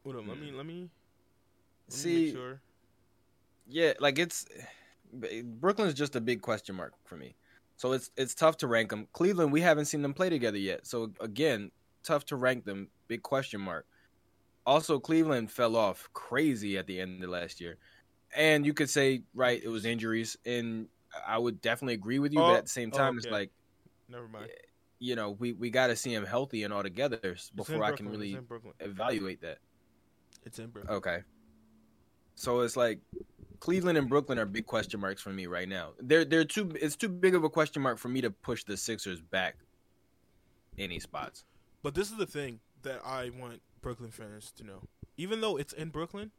Hold on, let Hmm. me let me, let me See, sure. yeah, like it's Brooklyn's just a big question mark for me. So it's it's tough to rank them. Cleveland, we haven't seen them play together yet. So again, tough to rank them. Big question mark. Also, Cleveland fell off crazy at the end of last year, and you could say right, it was injuries, and I would definitely agree with you. Oh, but at the same oh, time, it's like Never mind. Eh, you know we we got to see him healthy and all together before I can really evaluate that. It's in Brooklyn. Okay. So it's like Cleveland and Brooklyn are big question marks for me right now. They're they're too it's too big of a question mark for me to push the Sixers back any spots. But this is the thing that I want Brooklyn fans to know. Even though it's in Brooklyn,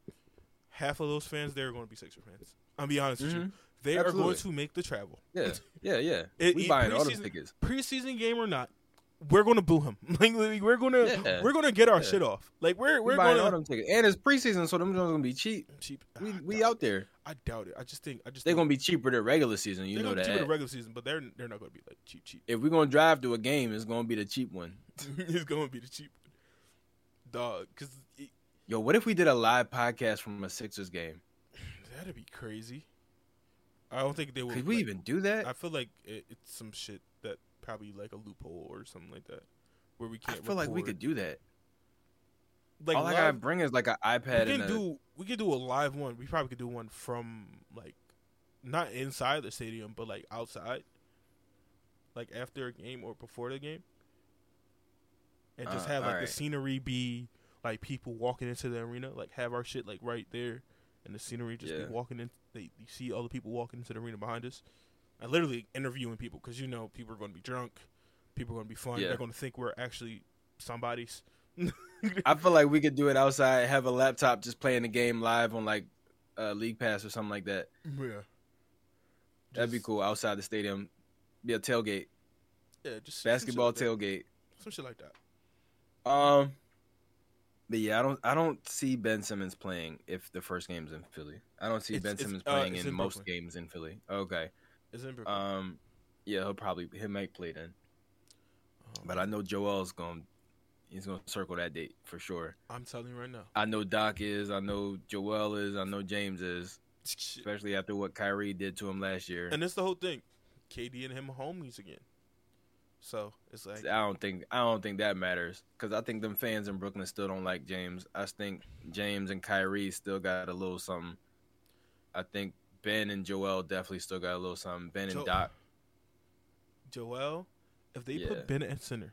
half of those fans there are going to be Sixer fans. I'll be honest with you. Mhm. They are going to make the travel. Yeah. Yeah, yeah. It- we it- buying all preseason- tickets. Preseason game or not, we're going to boo him. Like we're going to Yeah. we're to get our Yeah. shit off. Like we're We we're buying all to them tickets. And it's preseason, so them joints gonna be cheap. cheap. We I we out there. I doubt it. I just think I just They're gonna be cheaper than regular season, you they're know gonna be cheaper than regular season, but they're they're not going to be like cheap cheap. if we're gonna drive to a game, it's gonna be the cheap one. it's going to be the cheap one, dog cuz Yo, what if we did a live podcast from a Sixers game? that'd be crazy. I don't think they would. Could we like, even do that? I feel like it, it's some shit that probably like a loophole or something like that, where we can't. I feel like we could do that. Like All I gotta bring is like an iPad we and can a, do we can do a live one. We probably could do one from like not inside the stadium, but like outside, like after a game or before the game, and just Uh, have like the scenery be like people walking into the arena, like have our shit like right there, and the scenery just Yeah. be walking in. They you see all the people walking into the arena behind us. I literally interviewing people because you know people are going to be drunk, people are going to be fun. Yeah. They're going to think we're actually somebody's. I feel like we could do it outside, have a laptop just playing the game live on like uh, League Pass or something like that. Yeah. That'd be cool. Outside the stadium, be a tailgate, Yeah, just some basketball like tailgate. some shit like that. Um, but yeah, I don't, I don't see Ben Simmons playing if the first game's in Philly. I don't see It's- Ben Simmons uh, playing in, in most games in Philly. Okay. It's in Brooklyn. Um, yeah, he'll probably he might play then, Um, but I know Joel's going, to he's gonna circle that date for sure. I'm telling you right now. I know Doc is, I know Joel is, I know James is, especially after what Kyrie did to him last year. And it's the whole thing. KD and him homies again. So it's like I don't think I don't think that matters because I think them fans in Brooklyn still don't like James. I think James and Kyrie still got a little something. I think Ben and Joel definitely still got a little something. Ben and Jo- Doc, Joel, if they Yeah. put Ben at center,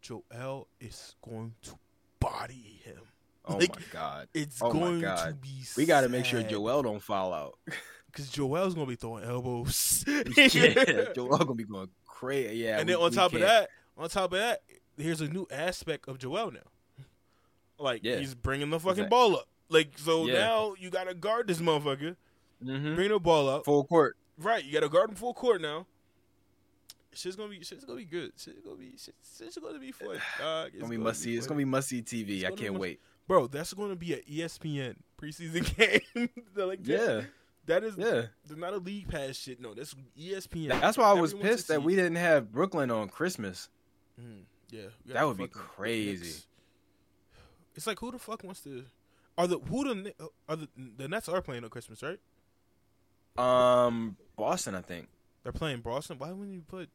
Joel is going to body him. oh Like, my god, It's Oh going to be. we got to make sure. Joel don't fall out. because Joel's gonna be throwing elbows. yeah, Joel gonna be going crazy. Yeah, and we- then on top of can't- that, on top of that, here's a new aspect of Joel now. Like Yeah. he's bringing the fucking Exact- ball up. Like so Yeah. now you gotta guard this motherfucker. Mhm. Bring the ball up. full court. Right, you gotta guard him full court now. Shit's gonna be shit's gonna be good. Shit's gonna be shit, shit's gonna be fun. Dog. It's gonna be must see. It's gonna be must see TV. It's I can't must- wait. bro. That's gonna be an ESPN preseason game. They're like, Yeah, That is Yeah. That's not a league pass shit. No, that's ESPN. That's why I was Everyone pissed that we didn't have Brooklyn on Christmas. Mm, yeah, That would be crazy. Knicks. It's like who the fuck wants to? Are the who the Kni- are the the Nets are playing on Christmas, right? Um, Boston, I think. They're playing Boston. Why wouldn't you put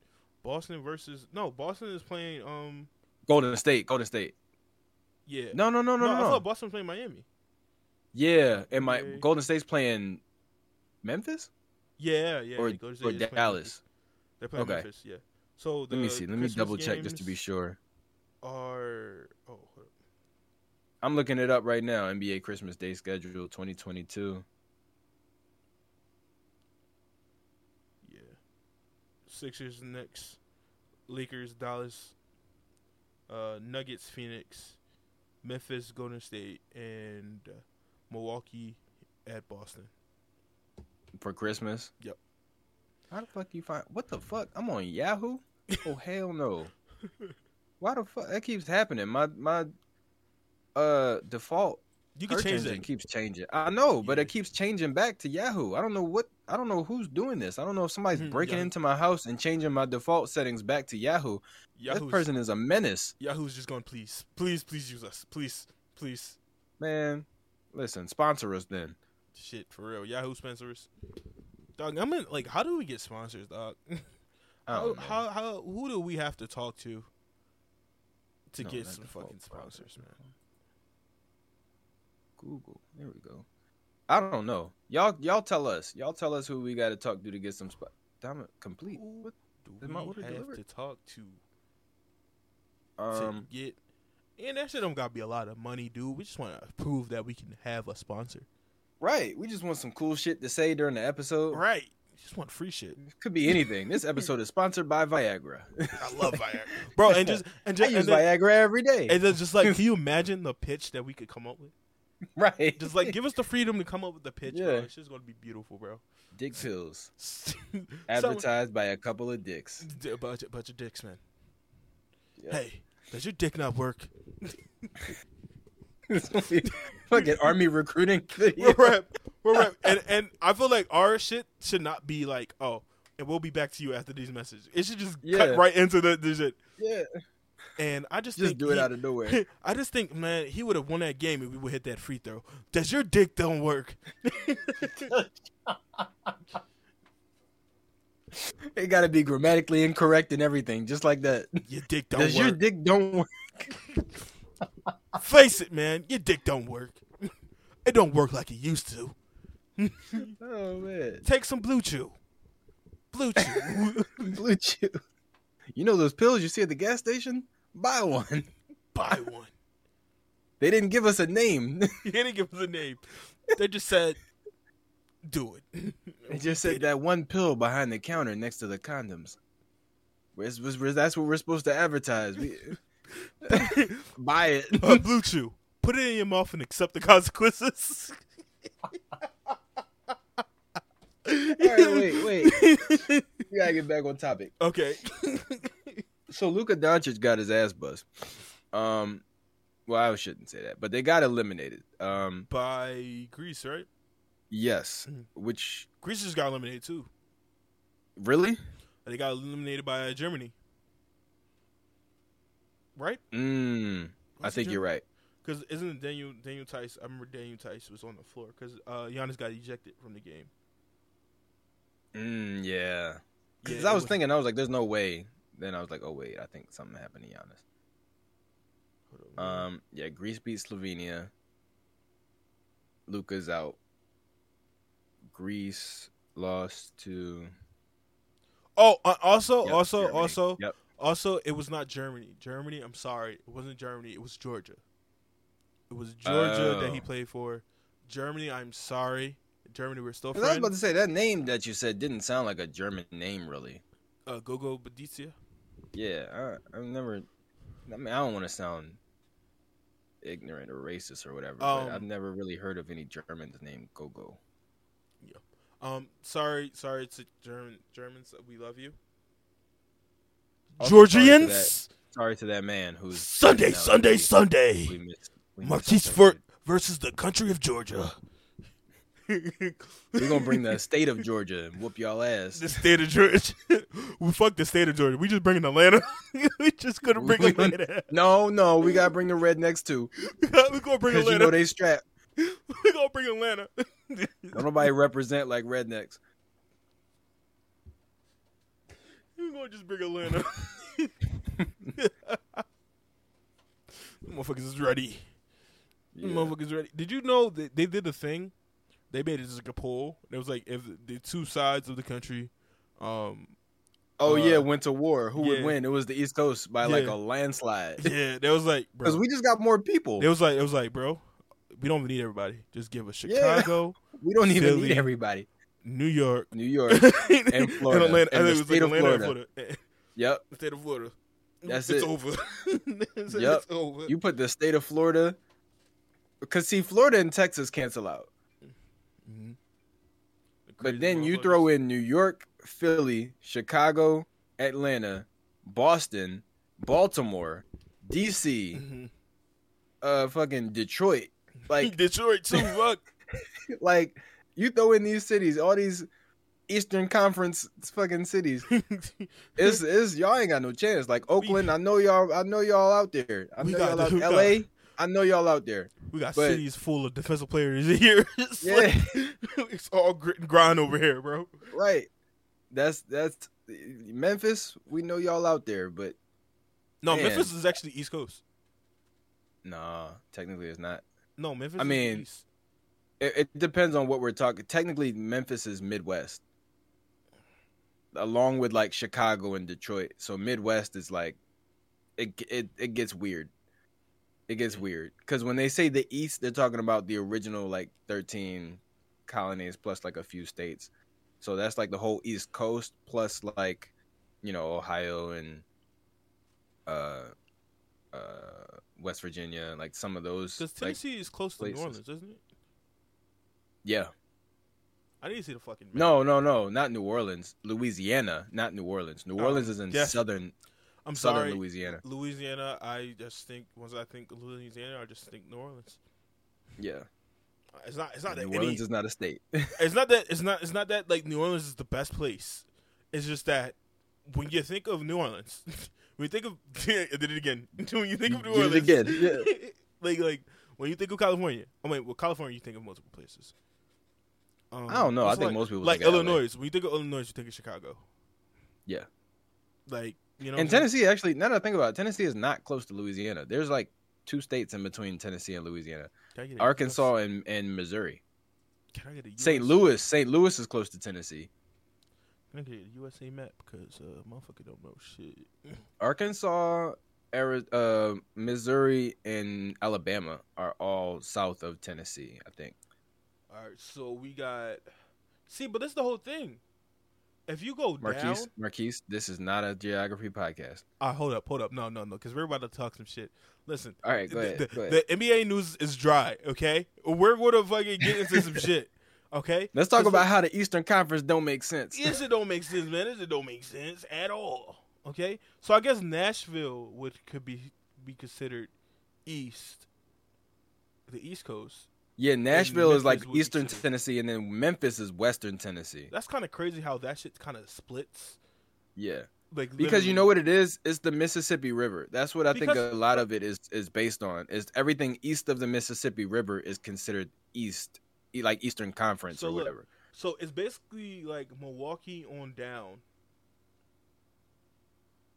Boston versus? No, Boston is playing. Um, Golden State, Golden State. yeah. No, no, no, no, I no. thought Boston playing Miami. Yeah, and my Okay. Golden State's playing Memphis Yeah, yeah. or or Dallas. They're playing Okay. Memphis. Yeah. So Let me see. Let me double check just to be sure. Are oh. I'm looking it up right now. NBA Christmas Day schedule 2022. yeah, Sixers, Knicks, Lakers, Dallas, uh, Nuggets, Phoenix, Memphis, Golden State, and uh, Milwaukee at Boston. for Christmas. Yep. How the fuck you find what the fuck? I'm on Yahoo? Oh hell no. Why the fuck that keeps happening? My my uh default You can change engine keeps changing. I know, but it keeps changing back to Yahoo. I don't know what I don't know who's doing this. I don't know if somebody's Mhm, breaking into my house and changing my default settings back to Yahoo. Yahoo's, This person is a menace. Yahoo's just going, please, please, please use us, please, please. Man, listen, sponsor us then. Shit, for real. Yahoo sponsors. Dog, I'm in, like, how do we get sponsors, dog? How, how, how, who do we have to talk to to No, get some fucking browser. sponsors, man? Google. There we go. I don't know. Y'all y'all tell us. Y'all tell us who we got to talk to to get some spot. Damn it, complete. Who What? do Is we my order have delivered? to talk to to Um, get? And that shit don't gotta be a lot of money, dude. We just want to prove that we can have a sponsor, right. We just want some cool shit to say during the episode. right? Just want free shit. Could be anything. this episode is sponsored by Viagra. I love Viagra, bro. And just and I just use and then, Viagra every day. and then just like, can you imagine the pitch that we could come up with? right. Just like, give us the freedom to come up with the pitch. Bro. Yeah. It's just gonna be beautiful, bro. dick pills advertised by a couple of dicks. A bunch, bunch of dicks, man. Yeah. Hey, does your dick not work? Fucking army recruiting. We're rep, we're right. And and I feel like our shit should not be like, oh, and we'll be back to you after these messages. It should just Yeah. cut right into the, the shit. Yeah. And I just Just think do it he- out of nowhere. I just think, man, he would have won that game if we would hit that free throw. Does your dick don't work? It got to be grammatically incorrect and everything, just like that. Your dick don't Does your work. dick don't work? Face it, man. Your dick don't work. It don't work like it used to. Oh man, Take some blue chew. Blue chew. blue chew. You know those pills you see at the gas station? Buy one. Buy one. They didn't give us a name. they didn't give us a name. They just said, "Do it." They just said that one pill behind the counter next to the condoms. Where's, where's, where's- that's what we're supposed to advertise. We, buy it. uh, blue chew. Put it in your mouth and accept the consequences. All right, wait, wait. We gotta get back on topic. Okay. So Luka Doncic got his ass bust. Um, well, I shouldn't say that, but they got eliminated. Um, By Greece, right? yes, Mhm. which Greece just got eliminated too. really? They got eliminated by uh, Germany. Right? Mm, I think you're right. Because isn't it Daniel Daniel Theis? I remember Daniel Theis was on the floor because uh, Giannis got ejected from the game. Mm, yeah. Because Yeah, I it was thinking, I was like, "There's no way." Then I was like, "Oh wait, I think something happened to Giannis." Um, yeah, Greece beat Slovenia. Luka's out. Greece lost to. oh, uh, also, Yep, also, Germany. also, Yep. also, it was not Germany. Germany. I'm sorry, it wasn't Germany. It was Georgia. It was Georgia that he Oh. played for. Germany. I'm sorry. Germany, we're still 'Cause I was about to say that name that you said didn't sound like a German name, really. Uh, Gogo Bitadze. Yeah, I, I've never. I mean, I don't want to sound ignorant or racist or whatever, Um, but I've never really heard of any Germans named Gogo. Um, sorry, sorry to German Germans. We love you. Also, sorry to Georgians. Sorry to that man who's Sunday, Sunday, we- Sunday. We missed. Marquise Fort versus the country of Georgia. We're gonna bring the state of Georgia and whoop y'all ass. The state of Georgia. we fuck the state of Georgia. We just bringing Atlanta. we just gonna bring Atlanta. No, no, we gotta bring the rednecks too. we gonna bring Atlanta. You know they strapped. we gonna bring Atlanta. Don't nobody represent like rednecks. We gonna just bring Atlanta. motherfuckers is ready. Yeah. Motherfuckers ready. Did you know that they did a thing? They made it just like a poll. It was like if the two sides of the country. Um, oh uh, yeah, went to war. Who yeah. would win? It was the East Coast by yeah. like a landslide. Yeah, there was like because we just got more people. It was like it was like, bro, we don't need everybody. Just give us Chicago. Yeah. we don't even Philly, need everybody. New York, New York, and Florida, and, Atlanta, and the state like of Florida. Florida. Yep, the state of Florida. That's it's it. over. yep. It's over. You put the state of Florida, because see, Florida and Texas cancel out. But then you throw in New York, Philly, Chicago, Atlanta, Boston, Baltimore, DC, mm-hmm. uh, fucking Detroit, like Detroit too. Fuck, like you throw in these cities, all these Eastern Conference fucking cities. it's, it's y'all ain't got no chance. Like Oakland, I know y'all. I know y'all out there. I know y'all out L.A. I know y'all out there. We got but, cities full of defensive players here. it's yeah, like, it's all grit and grind over here, bro. Right. That's that's Memphis. We know y'all out there, but no, man. Memphis is actually East Coast. Nah, technically it's not. No, Memphis. I mean, it, it depends on what we're talking. Technically, Memphis is Midwest along with like Chicago and Detroit. So Midwest is like it it it gets weird. It gets weird because when they say the East, they're talking about the original like thirteen colonies plus like a few states. So that's like the whole East Coast plus like you know Ohio and uh uh West Virginia, like some of those. Because Tennessee like, is close to New Orleans, isn't it? Yeah, I need to see the fucking. Map. No, no, no, not New Orleans, Louisiana, not New Orleans. New oh, Orleans is in southern. I'm southern sorry, Louisiana. Louisiana. I just think once I think Louisiana, I just think New Orleans. Yeah. It's not. It's not New that Orleans any, is not a state. it's not that. It's not. It's not that like New Orleans is the best place. It's just that when you think of New Orleans, when you think of I did it again. when you think of New Orleans again, yeah. like like when you think of California. I mean, well, California, you think of multiple places. Um, I don't know. I think like, most people like Illinois. LA. When you think of Illinois, you think of Chicago. Yeah. Like you know. And Tennessee, actually, now that I think about it, Tennessee is not close to Louisiana. There's like two states in between Tennessee and Louisiana. Arkansas and, and Missouri. St. Louis. St. Louis is close to Tennessee. Can I get a USA map because uh, motherfucker don't know shit. Arkansas, Arizona, uh, Missouri, and Alabama are all south of Tennessee. I think. All right, so we got. See, but that's the whole thing. If you go Marquise, down, Marquise, this is not a geography podcast. Uh, hold up, hold up. No, no, no, because we're about to talk some shit. Listen. All right, go ahead. The, go ahead. the NBA news is dry. Okay, we're gonna fucking get into some shit. Okay, let's talk about how the Eastern Conference don't make sense. Yes, it don't make sense, man. It don't make sense at all. Okay, so I guess Nashville would could be be considered East, the East Coast. Yeah, Nashville is like Eastern Tennessee, and then Memphis is Western Tennessee. That's kind of crazy how that shit kind of splits. Yeah, like because you know what it is? It's the Mississippi River. That's what I because, think a lot of it is is based on. Is everything east of the Mississippi River is considered East, like Eastern Conference so or whatever. Look, so it's basically like Milwaukee on down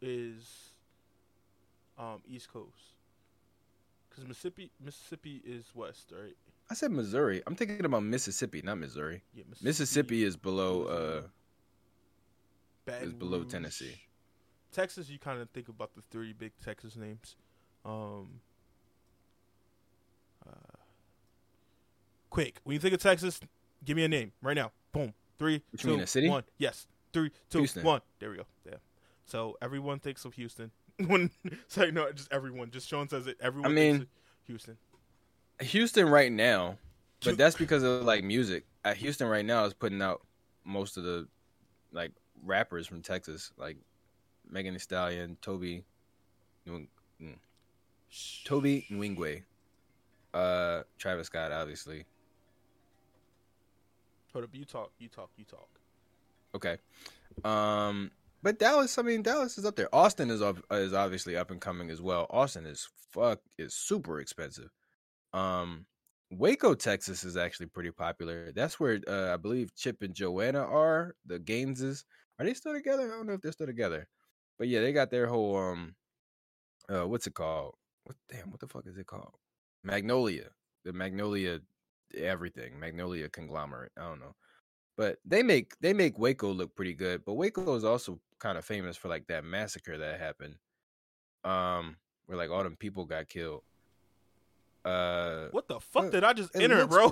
is um East Coast because Mississippi Mississippi is west, right? I said Missouri. I'm thinking about Mississippi, not Missouri. Yeah, Mississippi, Mississippi is below uh Baton is below Rouge. Tennessee. Texas, you kind of think about the three big Texas names. Um, uh, quick, when you think of Texas, give me a name right now. Boom. Three, two, mean a city? one. Yes. Three, two, Houston. one. There we go. Yeah. So everyone thinks of Houston. when sorry, no, just everyone. Just Sean says it. Everyone. I mean, Houston. Houston right now, but that's because of like music. Uh, Houston right now is putting out most of the like rappers from Texas, like Megan Thee Stallion, Tobe, mm, Tobe Nwigwe, uh, Travis Scott, obviously. Hold up, you talk, you talk, you talk. Okay. Um, but Dallas, I mean, Dallas is up there. Austin is up, is obviously up and coming as well. Austin is fuck is super expensive. Um, Waco, Texas is actually pretty popular. That's where uh, I believe Chip and Joanna are. The Gaineses are they still together? I don't know if they're still together, but yeah, they got their whole um, uh, what's it called? What damn? What the fuck is it called? Magnolia, the Magnolia, everything, Magnolia conglomerate. I don't know, but they make they make Waco look pretty good. But Waco is also kind of famous for like that massacre that happened, um, where like all them people got killed. Uh, what the fuck did I just enter, bro?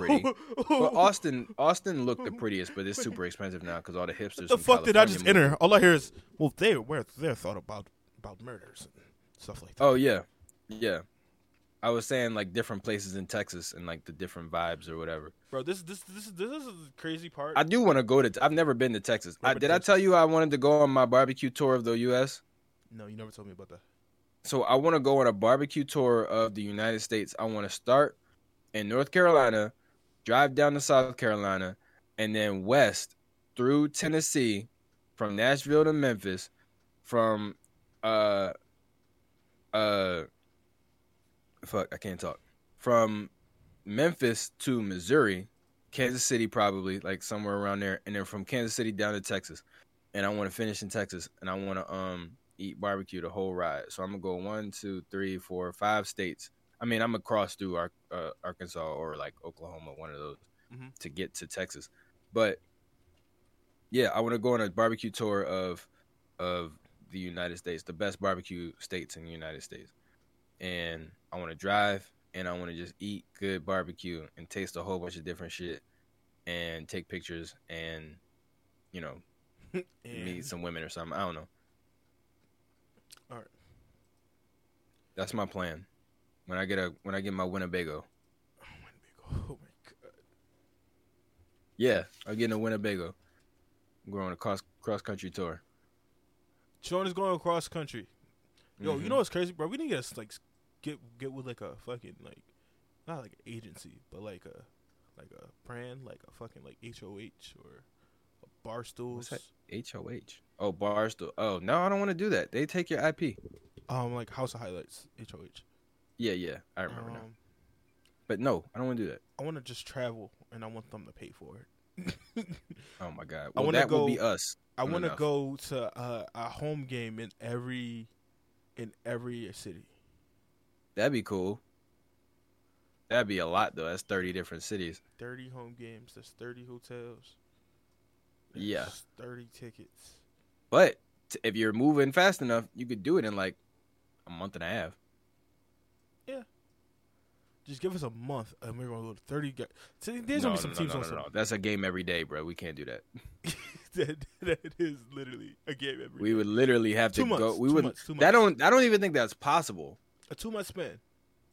well, Austin, Austin looked the prettiest, but it's super expensive now because all the hipsters. What the fuck California did I just enter? All I hear is, well, they were their thought about about murders and stuff like that. Oh yeah, yeah. I was saying like different places in Texas and like the different vibes or whatever. Bro, this this this this is the crazy part. I do want to go to. I've never been to Texas. I, did Texas. I tell you I wanted to go on my barbecue tour of the U.S. No, you never told me about that. So I want to go on a barbecue tour of the United States. I want to start in North Carolina, drive down to South Carolina, and then west through Tennessee, from Nashville to Memphis, from uh uh fuck, I can't talk. From Memphis to Missouri, Kansas City probably, like somewhere around there, and then from Kansas City down to Texas. And I want to finish in Texas, and I want to um eat barbecue the whole ride. So I'm gonna go one, two, three, four, five states. I mean, I'm gonna cross through uh, Arkansas or like Oklahoma, one of those, mm-hmm. to get to Texas. But yeah, I want to go on a barbecue tour of of the United States, the best barbecue states in the United States and I want to drive and I want to just eat good barbecue and taste a whole bunch of different shit and take pictures and you know and... meet some women or something. I don't know. All right. That's my plan. When I get a when I get my Winnebago. Oh, Winnebago. Oh my god. Yeah, I'm getting a Winnebago. I'm going a cross cross country tour. Sean is going across country. Yo, mm-hmm. you know what's crazy, bro? We need to get like get get with like a fucking like not like an agency, but like a like a brand, like a fucking like HOH or a Barstool. What's that? HOH. Oh, Barstool. Oh no, I don't want to do that. They take your IP. Um, like House of Highlights. HOH. Yeah, yeah, I remember um, now. But no, I don't want to do that. I want to just travel, and I want them to pay for it. oh my god! Well, I that go, will be us. I want to go to uh, a home game in every in every city. That'd be cool. That'd be a lot though. That's thirty different cities. Thirty home games. That's thirty hotels. That's yeah. Thirty tickets. But if you're moving fast enough, you could do it in like a month and a half. Yeah. Just give us a month, and we're gonna go to thirty. Ga- there's no, gonna be some no, teams no, no, no, no. That's a game every day, bro. We can't do that. that, that is literally a game every. We day. would literally have two to months, go. We would. Months, that don't. I don't even think that's possible. A two month span.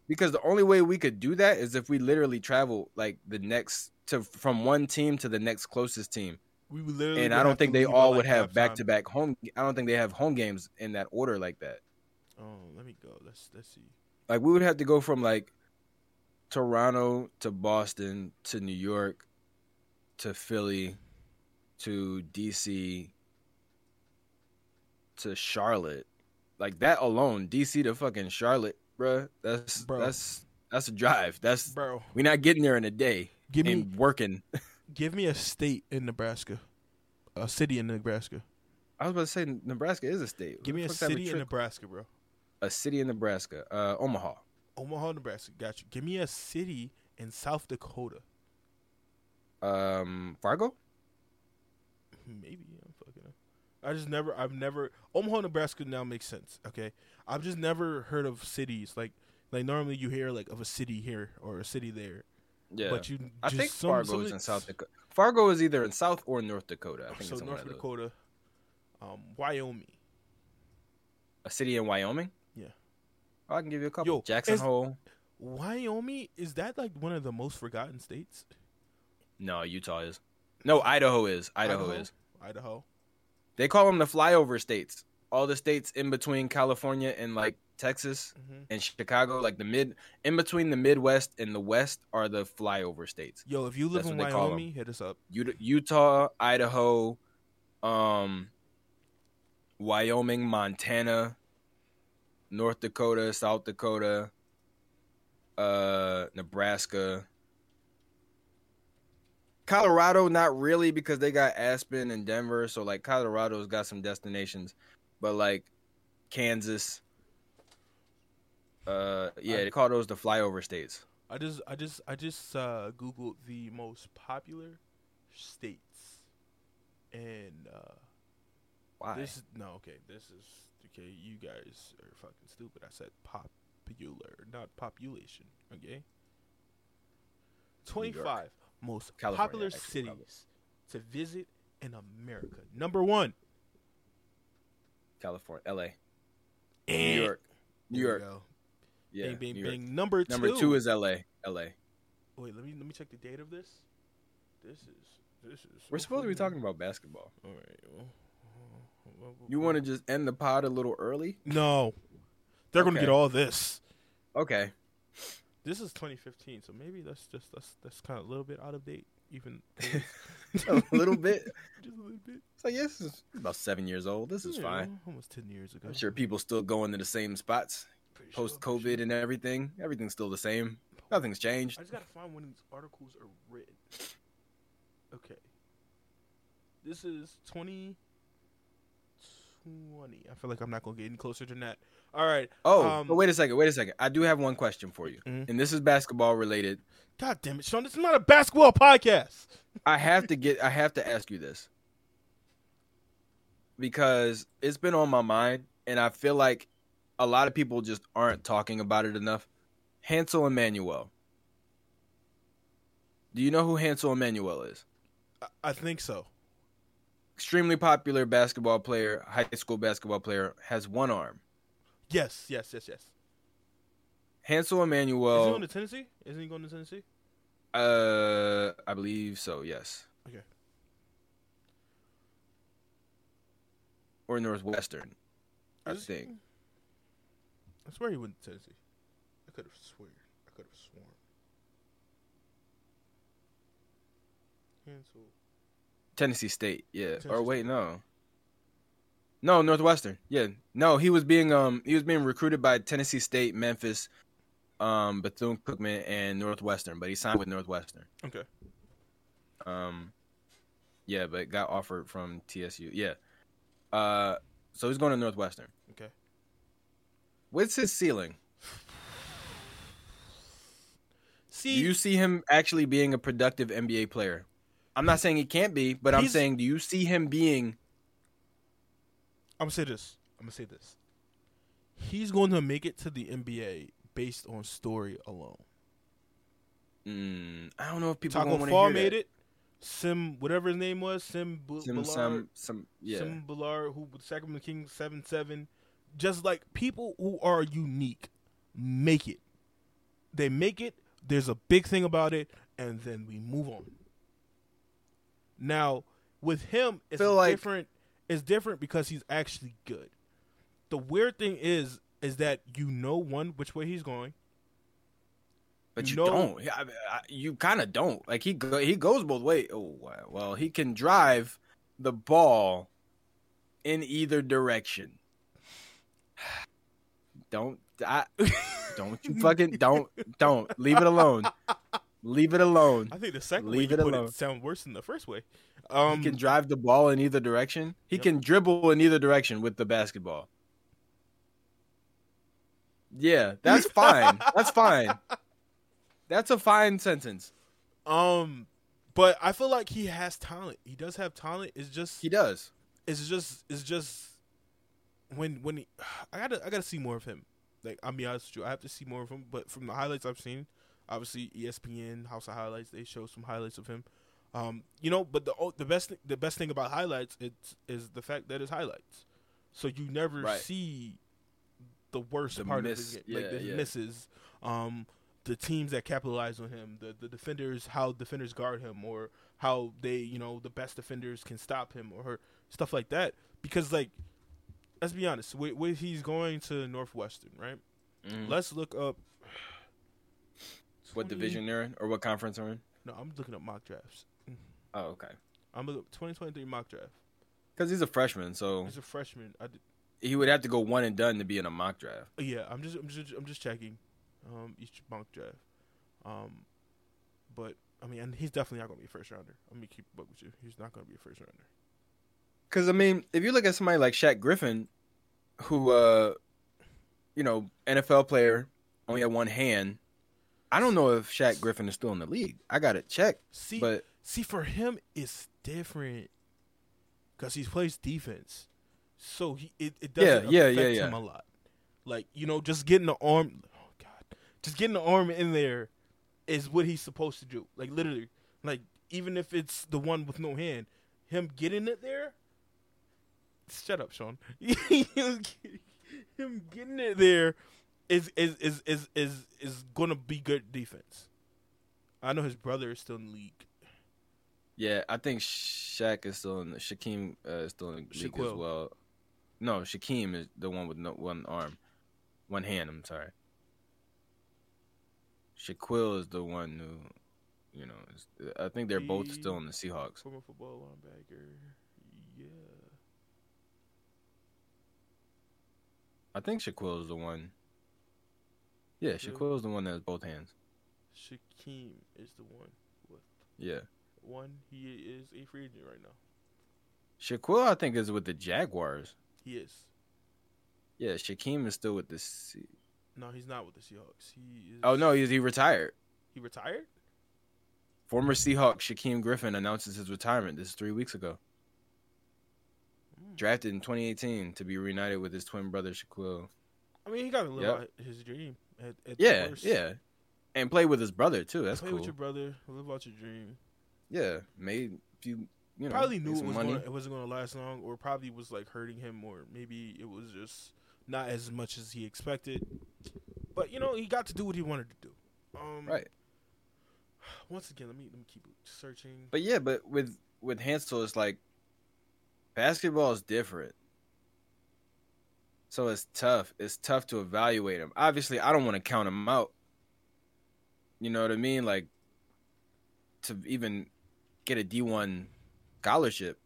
Because the only way we could do that is if we literally travel like the next to from one team to the next closest team. We would literally and I don't think they all would like have back to back home. I don't think they have home games in that order like that. Oh, let me go. Let's let's see. Like we would have to go from like Toronto to Boston to New York to Philly to DC to Charlotte like that alone, DC to fucking Charlotte, bro. That's bro. that's that's a drive. That's bro. We're not getting there in a day. Give me working. give me a state in Nebraska, a city in Nebraska. I was about to say Nebraska is a state. Give me a city in Nebraska, bro. A city in Nebraska, uh, Omaha. Omaha, Nebraska. Got you. Give me a city in South Dakota. Um, Fargo. Maybe. I don't fucking know. I just never, I've never Omaha, Nebraska now makes sense. Okay, I've just never heard of cities like like normally you hear like of a city here or a city there. Yeah, but you. I think some, Fargo some is in South Dakota. Fargo is either in South or North Dakota. I think so. It's North Dakota, um, Wyoming. A city in Wyoming. Yeah, oh, I can give you a couple. Yo, Jackson Hole. Wyoming is that like one of the most forgotten states? No, Utah is. No, Idaho is. Idaho, Idaho? is. Idaho. They call them the flyover states. All the states in between California and like Texas mm-hmm. and Chicago, like the mid in between the Midwest and the West are the flyover states. Yo, if you live That's in Wyoming, hit us up. Utah, Idaho, um, Wyoming, Montana, North Dakota, South Dakota, uh, Nebraska. Colorado, not really because they got Aspen and Denver. So like Colorado's got some destinations, but like Kansas, uh, yeah, they call those the flyover states. I just, I just, I just uh, googled the most popular states, and uh, why? This no, okay. This is okay. You guys are fucking stupid. I said popular, not population. Okay. Twenty-five most California, popular cities probably. to visit in America. Number one, California, L.A., and New York, New York. Yeah, bing, bing, bing. Number two. Number two is L.A. L.A. Wait, let me let me check the date of this. This is this is. We're supposed to be talking about basketball. All right. Well, well, well, you want to just end the pod a little early? No, they're okay. going to get all this. Okay. This is 2015, so maybe that's just that's that's kind of a little bit out of date, even a little bit. Just a little bit. So yes, it's about seven years old. This is fine. Almost ten years ago. I'm sure people still going to the same spots post COVID sure. and everything. Everything's still the same. Nothing's changed. I just gotta find when these articles are written. Okay. This is 2020. I feel like I'm not gonna get any closer than that. All right. Oh, um, wait a second. Wait a second. I do have one question for you, mm-hmm. and this is basketball related. God damn it, Sean! This is not a basketball podcast. I have to get. I have to ask you this because it's been on my mind, and I feel like a lot of people just aren't talking about it enough. Hansel Emmanuel. Do you know who Hansel Emmanuel is? I think so. Extremely popular basketball player, high school basketball player, has one arm. Yes, yes, yes, yes. Hansel Emmanuel. Is he going to Tennessee? Isn't he going to Tennessee? Uh, I believe so. Yes. Okay. Or Northwestern, I think. I swear he went to Tennessee. I could have sworn. I could have sworn. Hansel. Tennessee State, yeah. Tennessee or wait, no. No, Northwestern. Yeah. No, he was being um he was being recruited by Tennessee State, Memphis, um, Bethune Cookman, and Northwestern, but he signed with Northwestern. Okay. Um yeah, but got offered from TSU. Yeah. Uh so he's going to Northwestern. Okay. What's his ceiling? See, do you see him actually being a productive NBA player? I'm not saying he can't be, but I'm saying, do you see him being I'm gonna say this. I'm gonna say this. He's going to make it to the NBA based on story alone. Mm, I don't know if people Tacko Fall made that. it. Sim, whatever his name was, Sim, B- Sim, some, some, yeah. Sim Bhullar, who Sacramento Kings seven seven. Just like people who are unique, make it. They make it. There's a big thing about it, and then we move on. Now, with him, it's Feel different. Like- is different because he's actually good. The weird thing is is that you know one which way he's going. But you, you know, don't. I, I, you kind of don't. Like he go, he goes both ways. Oh well, he can drive the ball in either direction. Don't I, don't you fucking don't don't leave it alone. Leave it alone. I think the second leave way it alone. It sound worse than the first way. Um, he can drive the ball in either direction. He yep. can dribble in either direction with the basketball. Yeah, that's fine. that's fine. That's a fine sentence. Um, but I feel like he has talent. He does have talent. It's just he does. It's just it's just when when he, I gotta I gotta see more of him. Like I'll be honest with you, I have to see more of him. But from the highlights I've seen, obviously ESPN House of Highlights they show some highlights of him. Um, you know, but the the best the best thing about highlights it's, is the fact that it's highlights, so you never right. see the worst the part miss, of it, like yeah, the yeah. misses, um, the teams that capitalize on him, the the defenders, how defenders guard him, or how they you know the best defenders can stop him, or stuff like that. Because like let's be honest. He's going to Northwestern, right? Mm. Let's look up what division they're in or what conference they're in. No, I'm looking up mock drafts. Oh, okay. I'm looking 2023 mock draft. Because he's a freshman, so he's a freshman. Did... he would have to go one and done to be in a mock draft. Yeah, I'm just, I'm just, I'm just checking. Um, each mock draft. Um, but I mean, and he's definitely not going to be a first rounder. I'm gonna keep up with you. He's not going to be a first rounder. Because I mean, if you look at somebody like Shaq Griffin, who, uh, you know, NFL player, only had one hand. I don't know if Shaq Griffin is still in the league. I got to check. See, but see, for him, it's different because he plays defense, so he it, it doesn't yeah, yeah, yeah, yeah. him a lot. Like you know, just getting the arm. Oh God, just getting the arm in there is what he's supposed to do. Like literally, like even if it's the one with no hand, him getting it there. Shut up, Sean. him getting it there is is is is is is gonna be good defense. I know his brother is still in the league. Yeah, I think Shaq is still in. The, Shaquem uh, is still in the league Shaquille. as well. No, Shaquem is the one with no one arm, one hand. I'm sorry. Shaquille is the one who, you know, is, I think they're both still in the Seahawks. Former football linebacker, yeah. I think Shaquille is the one. Yeah, Shaquille is the one that has both hands. Shaquem is the one with. Yeah. One, he is a free agent right now. Shaquille, I think, is with the Jaguars. He is. Yeah, Shaquem is still with the. C- no, he's not with the Seahawks. He is. Oh no, he's he retired. He retired. Former Seahawk Shaquem Griffin announces his retirement. This is three weeks ago. Drafted in 2018 to be reunited with his twin brother Shaquille. I mean, he got to live yep. out his dream. At, at yeah, yeah, and play with his brother too. That's play cool. with your brother. Live out your dream. Yeah, made few. You know, probably knew it, was gonna, it wasn't going to last long, or probably was like hurting him, or maybe it was just not as much as he expected. But you know, he got to do what he wanted to do. Um, right. Once again, let me let me keep searching. But yeah, but with with Hansel, it's like basketball is different. So it's tough. It's tough to evaluate him. Obviously, I don't want to count him out. You know what I mean? Like to even get a D1 scholarship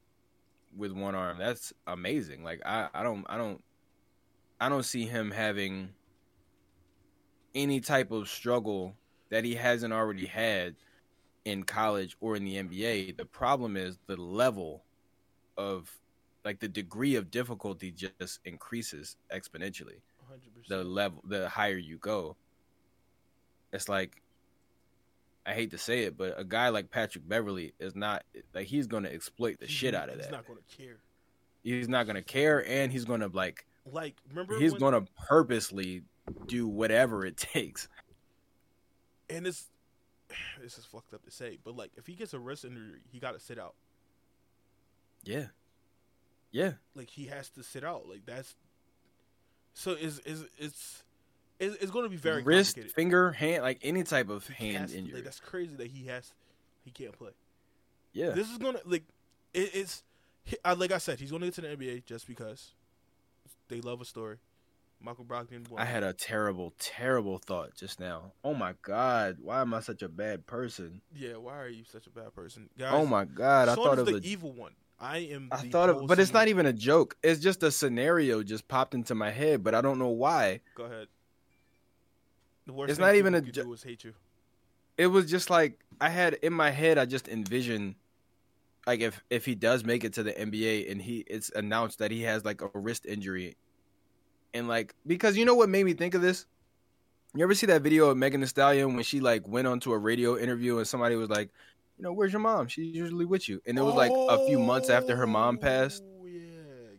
with one arm. That's amazing. Like I I don't I don't I don't see him having any type of struggle that he hasn't already had in college or in the NBA. The problem is the level of like the degree of difficulty just increases exponentially. 100%. The level the higher you go. It's like I hate to say it, but a guy like Patrick Beverley is not like he's going to exploit the shit out of that. He's not going to care. He's not going to care, and he's going to like like remember he's going to purposely do whatever it takes. And it's this is fucked up to say, but like if he gets a wrist injury, he got to sit out. Yeah. Yeah. Like he has to sit out. Like that's so is is it's it's, it's going to be very wrist, finger, hand, like any type of he hand has, injury. Like, that's crazy that he has he can't play. Yeah. This is going to like it, it's like I said, he's going to get to the NBA just because they love a story. Michael Brogdon. Won. I had a terrible, terrible thought just now. Oh my god, why am I such a bad person? Yeah, why are you such a bad person, oh guys? Oh my god, I thought of the a... evil one. I am. I thought of, but it's not even a joke. It's just a scenario just popped into my head, but I don't know why. Go ahead. The worst it's not even a joke. Was hate you. It was just like I had in my head. I just envisioned like if if he does make it to the NBA and he it's announced that he has like a wrist injury and like because you know what made me think of this? You ever see that video of Megan Thee Stallion when she like went onto a radio interview and somebody was like, you know, where's your mom? She's usually with you. And it was like a few months after her mom passed. Oh, yeah,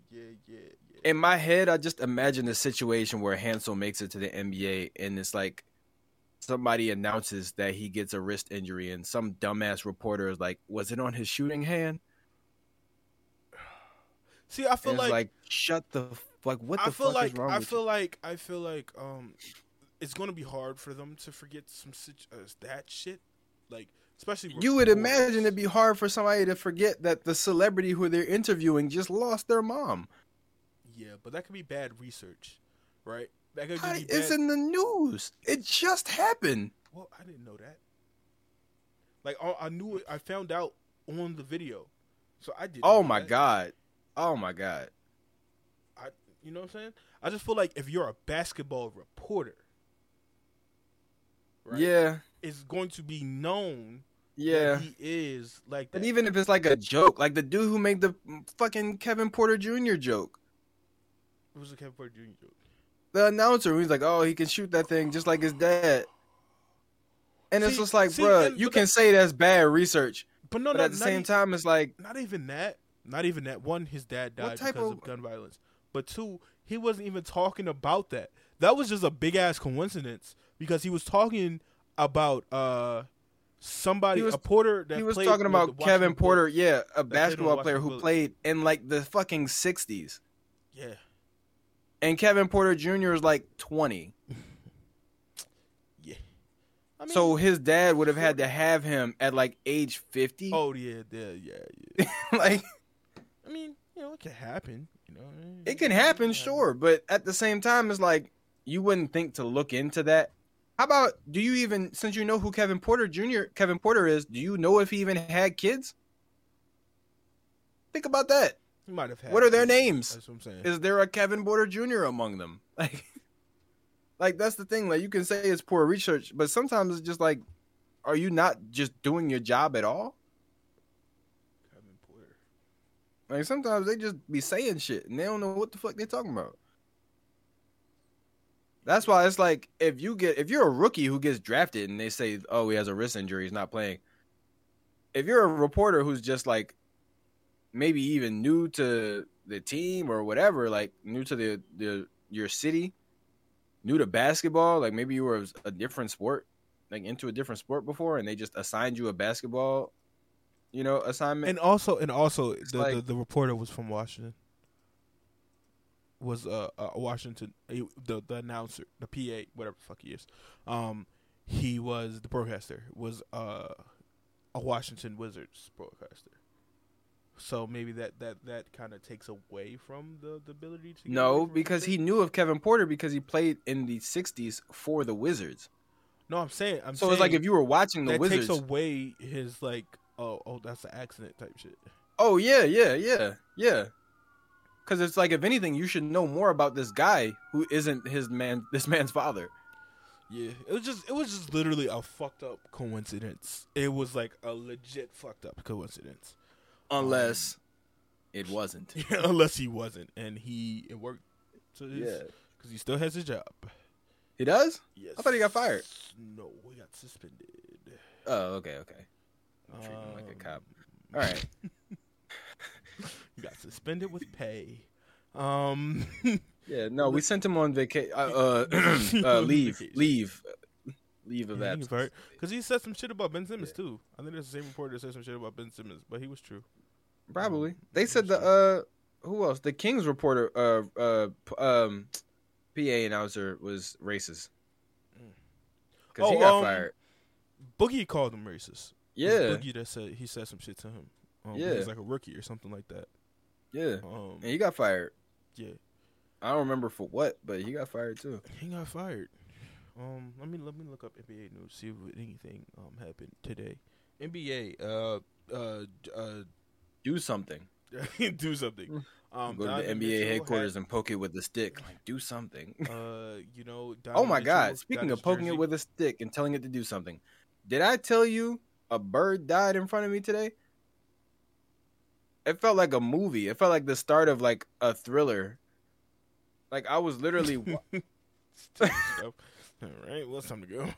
yeah, yeah, yeah. In my head, I just imagine the situation where Hansel makes it to the NBA and it's like somebody announces that he gets a wrist injury and some dumbass reporter is like, was it on his shooting hand? See, I feel like, like shut the like what the I feel fuck like, is wrong I feel you? like I feel like um, it's gonna be hard for them to forget some uh, that shit, like especially. You would imagine it'd be hard for somebody to forget that the celebrity who they're interviewing just lost their mom. Yeah, but that could be bad research, right? That could be bad... it's in the news. It just happened. Well, I didn't know that. Like I knew it. I found out on the video, so I did. Oh my that. god! Oh my god! I, you know what I'm saying? I just feel like if you're a basketball reporter, right, yeah, it's going to be known. Yeah, he is like. That. But even if it's like a joke, like the dude who made the fucking Kevin Porter Jr. joke. What was the Kevin Porter Jr. joke? The announcer, he's like, "Oh, he can shoot that thing just like his dad." And see, it's just like, bro, you can that, say that's bad research, but no, but at the same time, it's like not even that. Not even that. One, his dad died because of, of gun violence. But two, he wasn't even talking about that. That was just a big ass coincidence because he was talking about uh somebody was, a porter that he was talking about Kevin Porter, yeah, a basketball player who played in like the fucking sixties. Yeah. And Kevin Porter Jr. is like twenty. mean, so his dad would have had to have him at like age fifty. Oh yeah, yeah, yeah, yeah. like, I mean, you know, it can happen. You know, it can happen, sure, but at the same time, it's like you wouldn't think to look into that. How about do you even since you know who Kevin Porter Jr. Kevin Porter is, do you know if he even had kids? Think about that. He might have had. What are their names? That's what I'm saying. Is there a Kevin Porter Jr. among them? Like like that's the thing. Like you can say it's poor research, but sometimes it's just like, are you not just doing your job at all? Kevin Porter. Like sometimes they just be saying shit and they don't know what the fuck they're talking about. That's why it's like if you get if you're a rookie who gets drafted and they say, "Oh, he has a wrist injury, he's not playing." If you're a reporter who's just like maybe even new to the team or whatever, like new to the the your city, new to basketball, like maybe you were a different sport, like into a different sport before, and they just assigned you a basketball, you know, assignment. And also, and also, the, like, the, the reporter was from Washington. Was a, uh Washington the the announcer, the PA, whatever the fuck he is. Um, he was the broadcaster. Was uh a Washington Wizards broadcaster. So maybe that that that kind of takes away from the, the ability to. No, because he knew of Kevin Porter because he played in the '60s for the Wizards. No, I'm saying. I'm so saying it's like if you were watching the that Wizards, takes away his like, oh, oh, that's an accident type shit. Oh yeah, yeah, yeah, yeah. Because it's like, if anything, you should know more about this guy who isn't his man, this man's father. Yeah, it was just, it was just literally a fucked up coincidence. It was like a legit fucked up coincidence. Unless um, it wasn't. Yeah, unless he wasn't, and he it worked. To his, yeah, because he still has his job. He does. Yes. I thought he got fired. No, he got suspended. Oh, okay, okay. I'm treating um, like a cop. All right. got suspended with pay. Um. yeah, no, we sent him on vacation. Uh, uh, uh, leave, leave, leave of absence. Because he said some shit about Ben Simmons yeah. too. I think there's the same reporter that said some shit about Ben Simmons, but he was true. Probably. Um, they said the uh who else? The Kings reporter uh uh um PA announcer was racist. Because oh, he got um, fired. Boogie called him racist. Yeah. Boogie that said he said some shit to him. Um, yeah. He's like a rookie or something like that. Yeah. Um, and he got fired. Yeah. I don't remember for what, but he got fired too. He got fired. Um, let me let me look up NBA news. See if anything um happened today. NBA, uh, uh, uh, do something. do something. Um, go to the NBA Mitchell headquarters had, and poke it with a stick. Like, do something. uh, you know. oh my Mitchell God! Speaking of poking jersey. it with a stick and telling it to do something, did I tell you a bird died in front of me today? It felt like a movie. It felt like the start of like a thriller. Like I was literally. All right, well, it's time to go.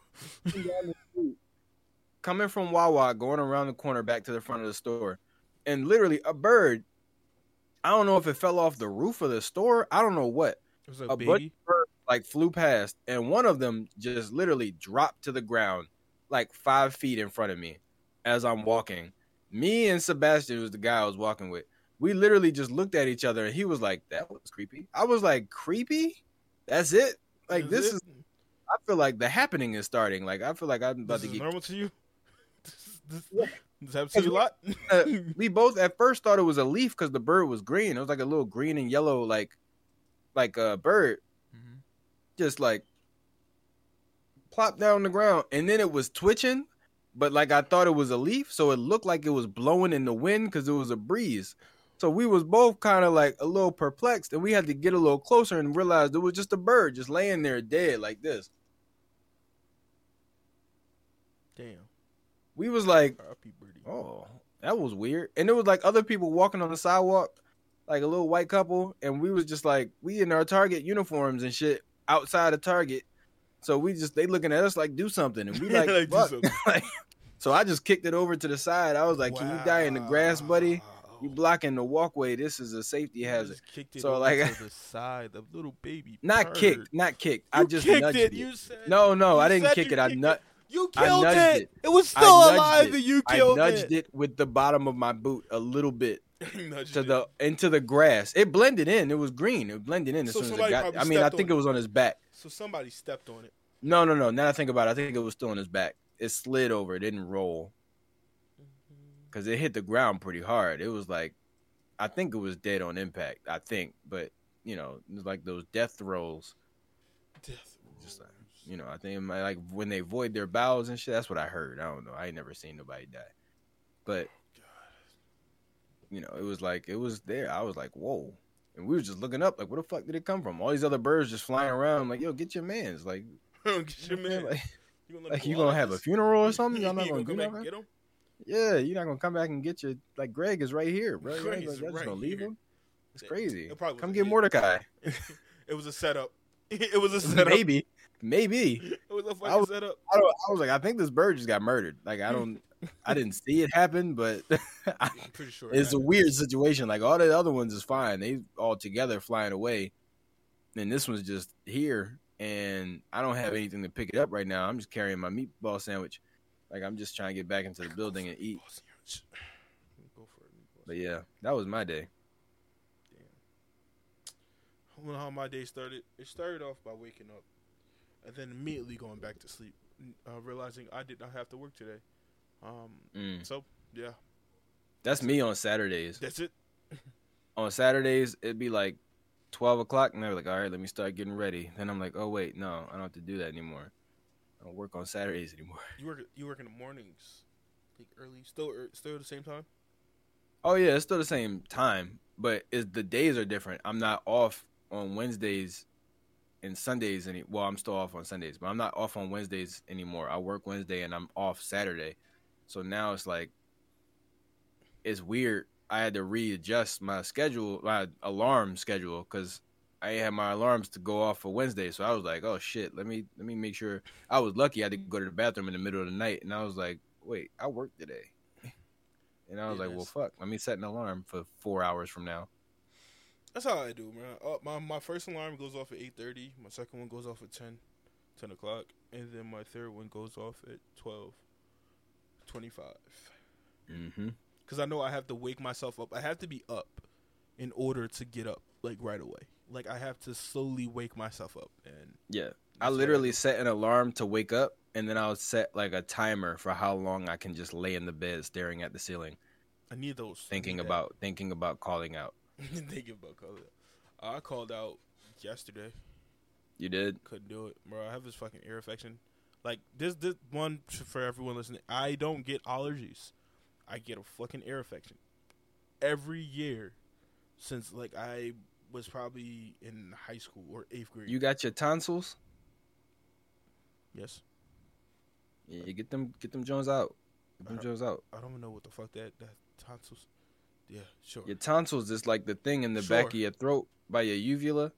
Coming from Wawa, going around the corner back to the front of the store, and literally a bird. I don't know if it fell off the roof of the store. I don't know what. It was a, a bird like flew past, and one of them just literally dropped to the ground, like five feet in front of me, as I'm walking. Me and Sebastian was the guy I was walking with. We literally just looked at each other, and he was like, "That was creepy." I was like, "Creepy? That's it? Like is this it? is I feel like the happening is starting. Like I feel like I'm about this to get normal to you. This, this, yeah. this happens to you a lot. uh, we both at first thought it was a leaf because the bird was green. It was like a little green and yellow like like a bird, mm-hmm. just like plopped down on the ground, and then it was twitching, but like I thought it was a leaf, so it looked like it was blowing in the wind because it was a breeze. So we was both kind of like a little perplexed, and we had to get a little closer and realize it was just a bird just laying there dead like this. Damn. We was like, oh, that was weird. And it was like other people walking on the sidewalk, like a little white couple, and we was just like, we in our Target uniforms and shit outside of Target. So we just they looking at us like do something, and we like, like so I just kicked it over to the side. I was like, wow. "Can you die in the grass, buddy? You blocking the walkway. This is a safety hazard." so like to the side, the little baby. Not bird. kicked, not kicked. You I just nudged it. it. You said, no, no, I didn't kick it. I nut. You killed it. it. it. was still alive, and you killed it. I nudged it. with the bottom of my boot a little bit to the into the grass. It blended in. It was green. It blended in as so soon as it got. I mean, I think it was on his back. So somebody stepped on it. No, no, no. Now I think about it, I think it was still on his back. It slid over. It didn't roll because mm-hmm. it hit the ground pretty hard. It was like, I think it was dead on impact. I think, but you know, it was like those death rolls. Death Just like, you know, I think might, like when they void their bowels and shit. That's what I heard. I don't know. I ain't never seen nobody die, but you know, it was like it was there. I was like, whoa. And we were just looking up, like, where the fuck did it come from? All these other birds just flying around. I'm like, yo, get your man's. Like, get your man. Like, you gonna, like, you gonna have a funeral or something? Y'all not gonna, do that, get him? Yeah, you're not gonna come back and get your like Greg is right here, bro. Greg is right gonna leave him. It's crazy. It come get Mordecai. it was a setup. It was a setup. Maybe, maybe. It was a fucking I was, setup. I, I was like, I think this bird just got murdered. Like, I don't. I didn't see it happen, but I'm pretty sure it's a weird situation. Like all the other ones is fine; they all together flying away, and this one's just here, and I don't have anything to pick it up right now. I'm just carrying my meatball sandwich. Like I'm just trying to get back into the building and eat. But yeah, that was my day. Damn. I don't know how my day started. It started off by waking up, and then immediately going back to sleep, uh, realizing I did not have to work today. Um, mm. So yeah, that's me on Saturdays. That's it. on Saturdays, it'd be like twelve o'clock, and they're like, "All right, let me start getting ready." Then I'm like, "Oh wait, no, I don't have to do that anymore. I don't work on Saturdays anymore." You work you work in the mornings, like early, still er, still at the same time. Oh yeah, it's still the same time, but is the days are different. I'm not off on Wednesdays and Sundays any. Well, I'm still off on Sundays, but I'm not off on Wednesdays anymore. I work Wednesday and I'm off Saturday. So now it's like it's weird. I had to readjust my schedule, my alarm schedule, because I had my alarms to go off for Wednesday. So I was like, oh shit, let me let me make sure. I was lucky. I had to go to the bathroom in the middle of the night, and I was like, wait, I work today. And I was like, well, fuck. Let me set an alarm for four hours from now. That's how I do, man. Uh, my my first alarm goes off at eight thirty. My second one goes off at 10, 10 o'clock, and then my third one goes off at twelve. 25. Mm-hmm. Because I know I have to wake myself up. I have to be up in order to get up like right away. Like I have to slowly wake myself up. And yeah, I literally set an alarm to wake up, and then I'll set like a timer for how long I can just lay in the bed staring at the ceiling. I need those. Thinking need about that. thinking about calling out. thinking about calling out. I called out yesterday. You did? Couldn't do it, bro. I have this fucking ear infection. Like this, this one for everyone listening. I don't get allergies. I get a fucking ear infection every year since like I was probably in high school or eighth grade. You got your tonsils? Yes. Yeah, you get them, get them Jones out. Get them Jones out. I don't know what the fuck that that tonsils. Yeah, sure. Your tonsils is like the thing in the sure. back of your throat by your uvula.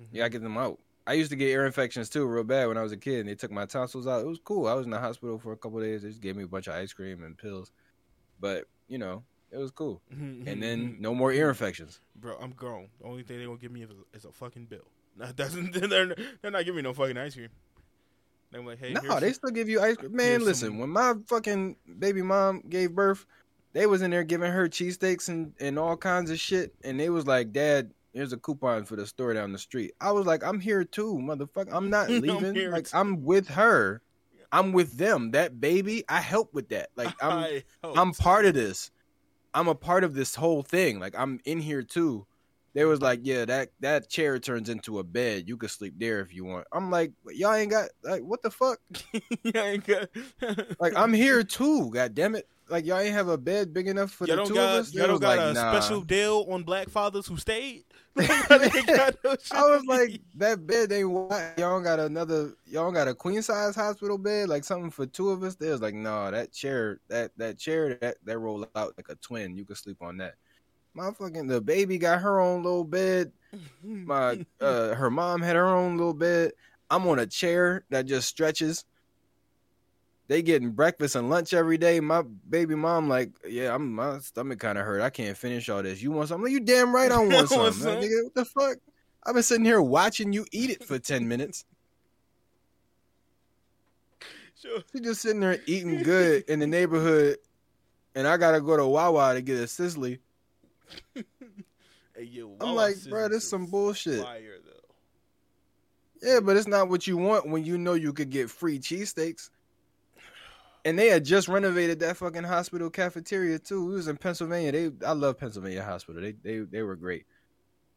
Mm-hmm. You gotta get them out. I used to get ear infections too, real bad when I was a kid. And they took my tonsils out. It was cool. I was in the hospital for a couple days. They just gave me a bunch of ice cream and pills, but you know, it was cool. Mm-hmm, and mm-hmm, then mm-hmm. no more ear infections. Bro, I'm grown. The only thing they gonna give me is a, is a fucking bill. they're, they're not giving me no fucking ice cream. They're like, hey, no, they still give you ice cream. Man, listen, some... when my fucking baby mom gave birth, they was in there giving her cheesesteaks and, and all kinds of shit, and they was like, Dad, here's a coupon for the store down the street. I was like, I'm here too, motherfucker. I'm not leaving. I'm like, too. I'm with her. I'm with them. That baby, I help with that. Like, I'm, I'm part of this. I'm a part of this whole thing. Like, I'm in here too. they was like, yeah, that that chair turns into a bed. You could sleep there if you want. I'm like, y'all ain't got like what the fuck? y'all ain't got like I'm here too. God damn it! Like y'all ain't have a bed big enough for y'all the two got, of us. Y'all don't got like, a nah. special deal on Black fathers who stayed. I was like, that bed ain't why y'all don't got another y'all don't got a queen size hospital bed, like something for two of us. There's like, no, that chair, that that chair that that roll out like a twin. You could sleep on that. My fucking the baby got her own little bed. My uh her mom had her own little bed. I'm on a chair that just stretches. They getting breakfast and lunch every day. My baby mom like, yeah, I'm my stomach kind of hurt. I can't finish all this. You want something? Like, you damn right I want want something. some. Like, nigga, what the fuck? I've been sitting here watching you eat it for ten minutes. Sure. She just sitting there eating good in the neighborhood, and I gotta go to Wawa to get a Sizzli. Hey, yo, I'm like, bro, this some bullshit. Fire. Yeah, but it's not what you want when you know you could get free cheesesteaks. And they had just renovated that fucking hospital cafeteria too. We was in Pennsylvania. They I love Pennsylvania Hospital. They they they were great.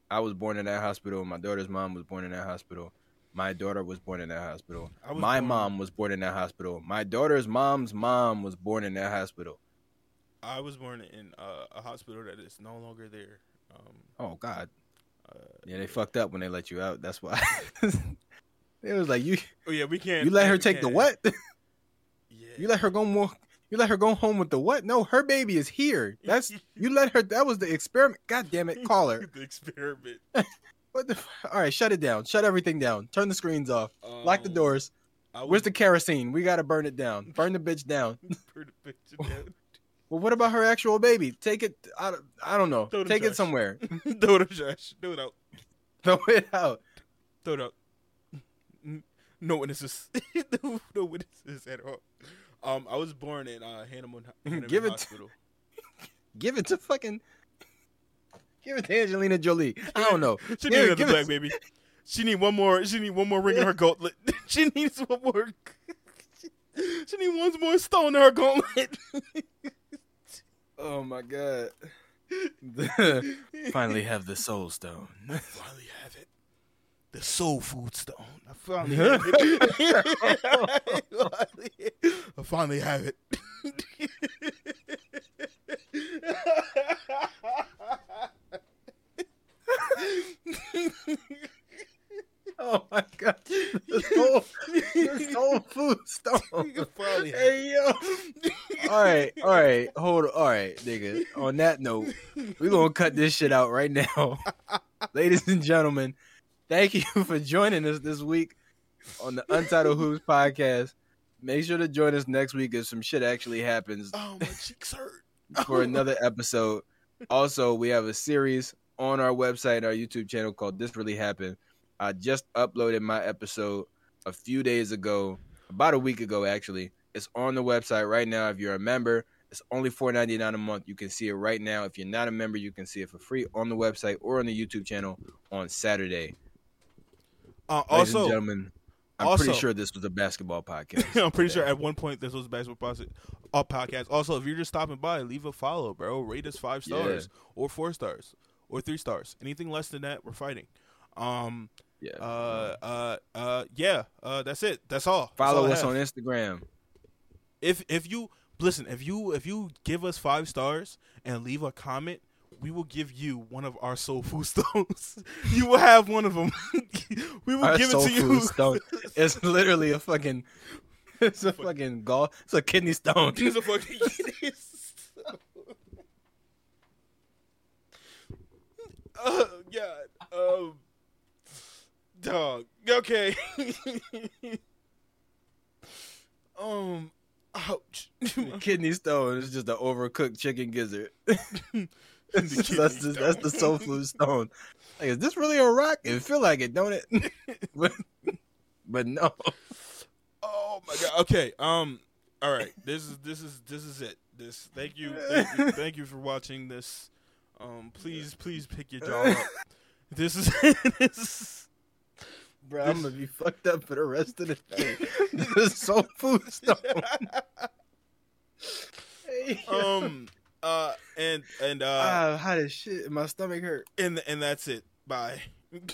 I was born in that hospital. My daughter's mom was born in that hospital. My daughter was born in that hospital. My born- mom was born in that hospital. My daughter's mom's mom was born in that hospital. I was born in uh, a hospital that is no longer there. Um, Oh God. uh, Yeah, they fucked up when they let you out. That's why. it was like you oh yeah, we can't. you let her take the can't- what? You let her go more. You let her go home with the what? No, her baby is here. That's you let her. That was the experiment. God damn it, call her. the experiment. What the? All right, shut it down. Shut everything down. Turn the screens off. Lock the Um, doors. Was Where's the kerosene? We gotta burn it down. Burn the bitch down. Burn the picture down. Well, what about her actual baby? Take it. I, don't- I don't know. Take it trash. somewhere. Throw it out, Throw it out. Throw it out. Throw it out. No witnesses. no witnesses at all. Um, I was born in uh, Hahnemann, Hahnemann Give it to- Hospital. Give it to fucking. Give it to Angelina Jolie. I don't know. She Yeah, need another give it- black baby. She need one more. She need one more ring in her gauntlet. she needs one more. she need one more stone in her gauntlet. Oh my god. Finally have the soul stone. finally have it. The soul food stone. I finally have it. I finally have it. Oh my god. The soul, the soul food stone. finally have Hey yo. All right, all right, hold on. All right, nigga. On that note, we're gonna cut this shit out right now. Ladies and gentlemen, thank you for joining us this week on the Untitled Hoops podcast. Make sure to join us next week if some shit actually happens Oh, my cheeks hurt. for another episode. Also, we have a series on our website, our YouTube channel called This Really Happened. I just uploaded my episode a few days ago, about a week ago actually. It's on the website right now. If you're a member, it's only $4.99 a month. You can see it right now. If you're not a member, you can see it for free on the website or on the YouTube channel on Saturday. Uh, also, gentlemen, I'm also- pretty sure this was a basketball podcast. I'm pretty sure at one point this was a basketball podcast. Uh. Also, if you're just stopping by, leave a follow, bro. Rate us five Yeah. stars or four stars or three stars. Anything less than that, we're fighting. Um. Yeah. Uh. Uh. Uh. Yeah. Uh. That's it. That's all. That's Follow all us on Instagram. If if you listen, if you if you give us five stars and leave a comment, we will give you one of our soul food stones. you will have one of them. we will Our give it to you. stone. It's literally a fucking. It's a fucking gall. It's a kidney stone. It's a fucking. kidney stone. oh God. Um. Dog. Okay. um. Ouch. kidney stone is just an overcooked chicken gizzard. That's, the, that's the soul food stone. Like, is this really a rock? It feel like it, don't it? but, but no. Oh my god. Okay. Um. All right. This is this is this is it. This. Thank you. Thank you, thank you for watching this. Um. Please please pick your jaw up. This is this. Is, Bro, I'm gonna be fucked up for the rest of the day. the soul food stone. Um. Uh, and and uh, uh, how did shit? My stomach hurt. And and that's it. Bye.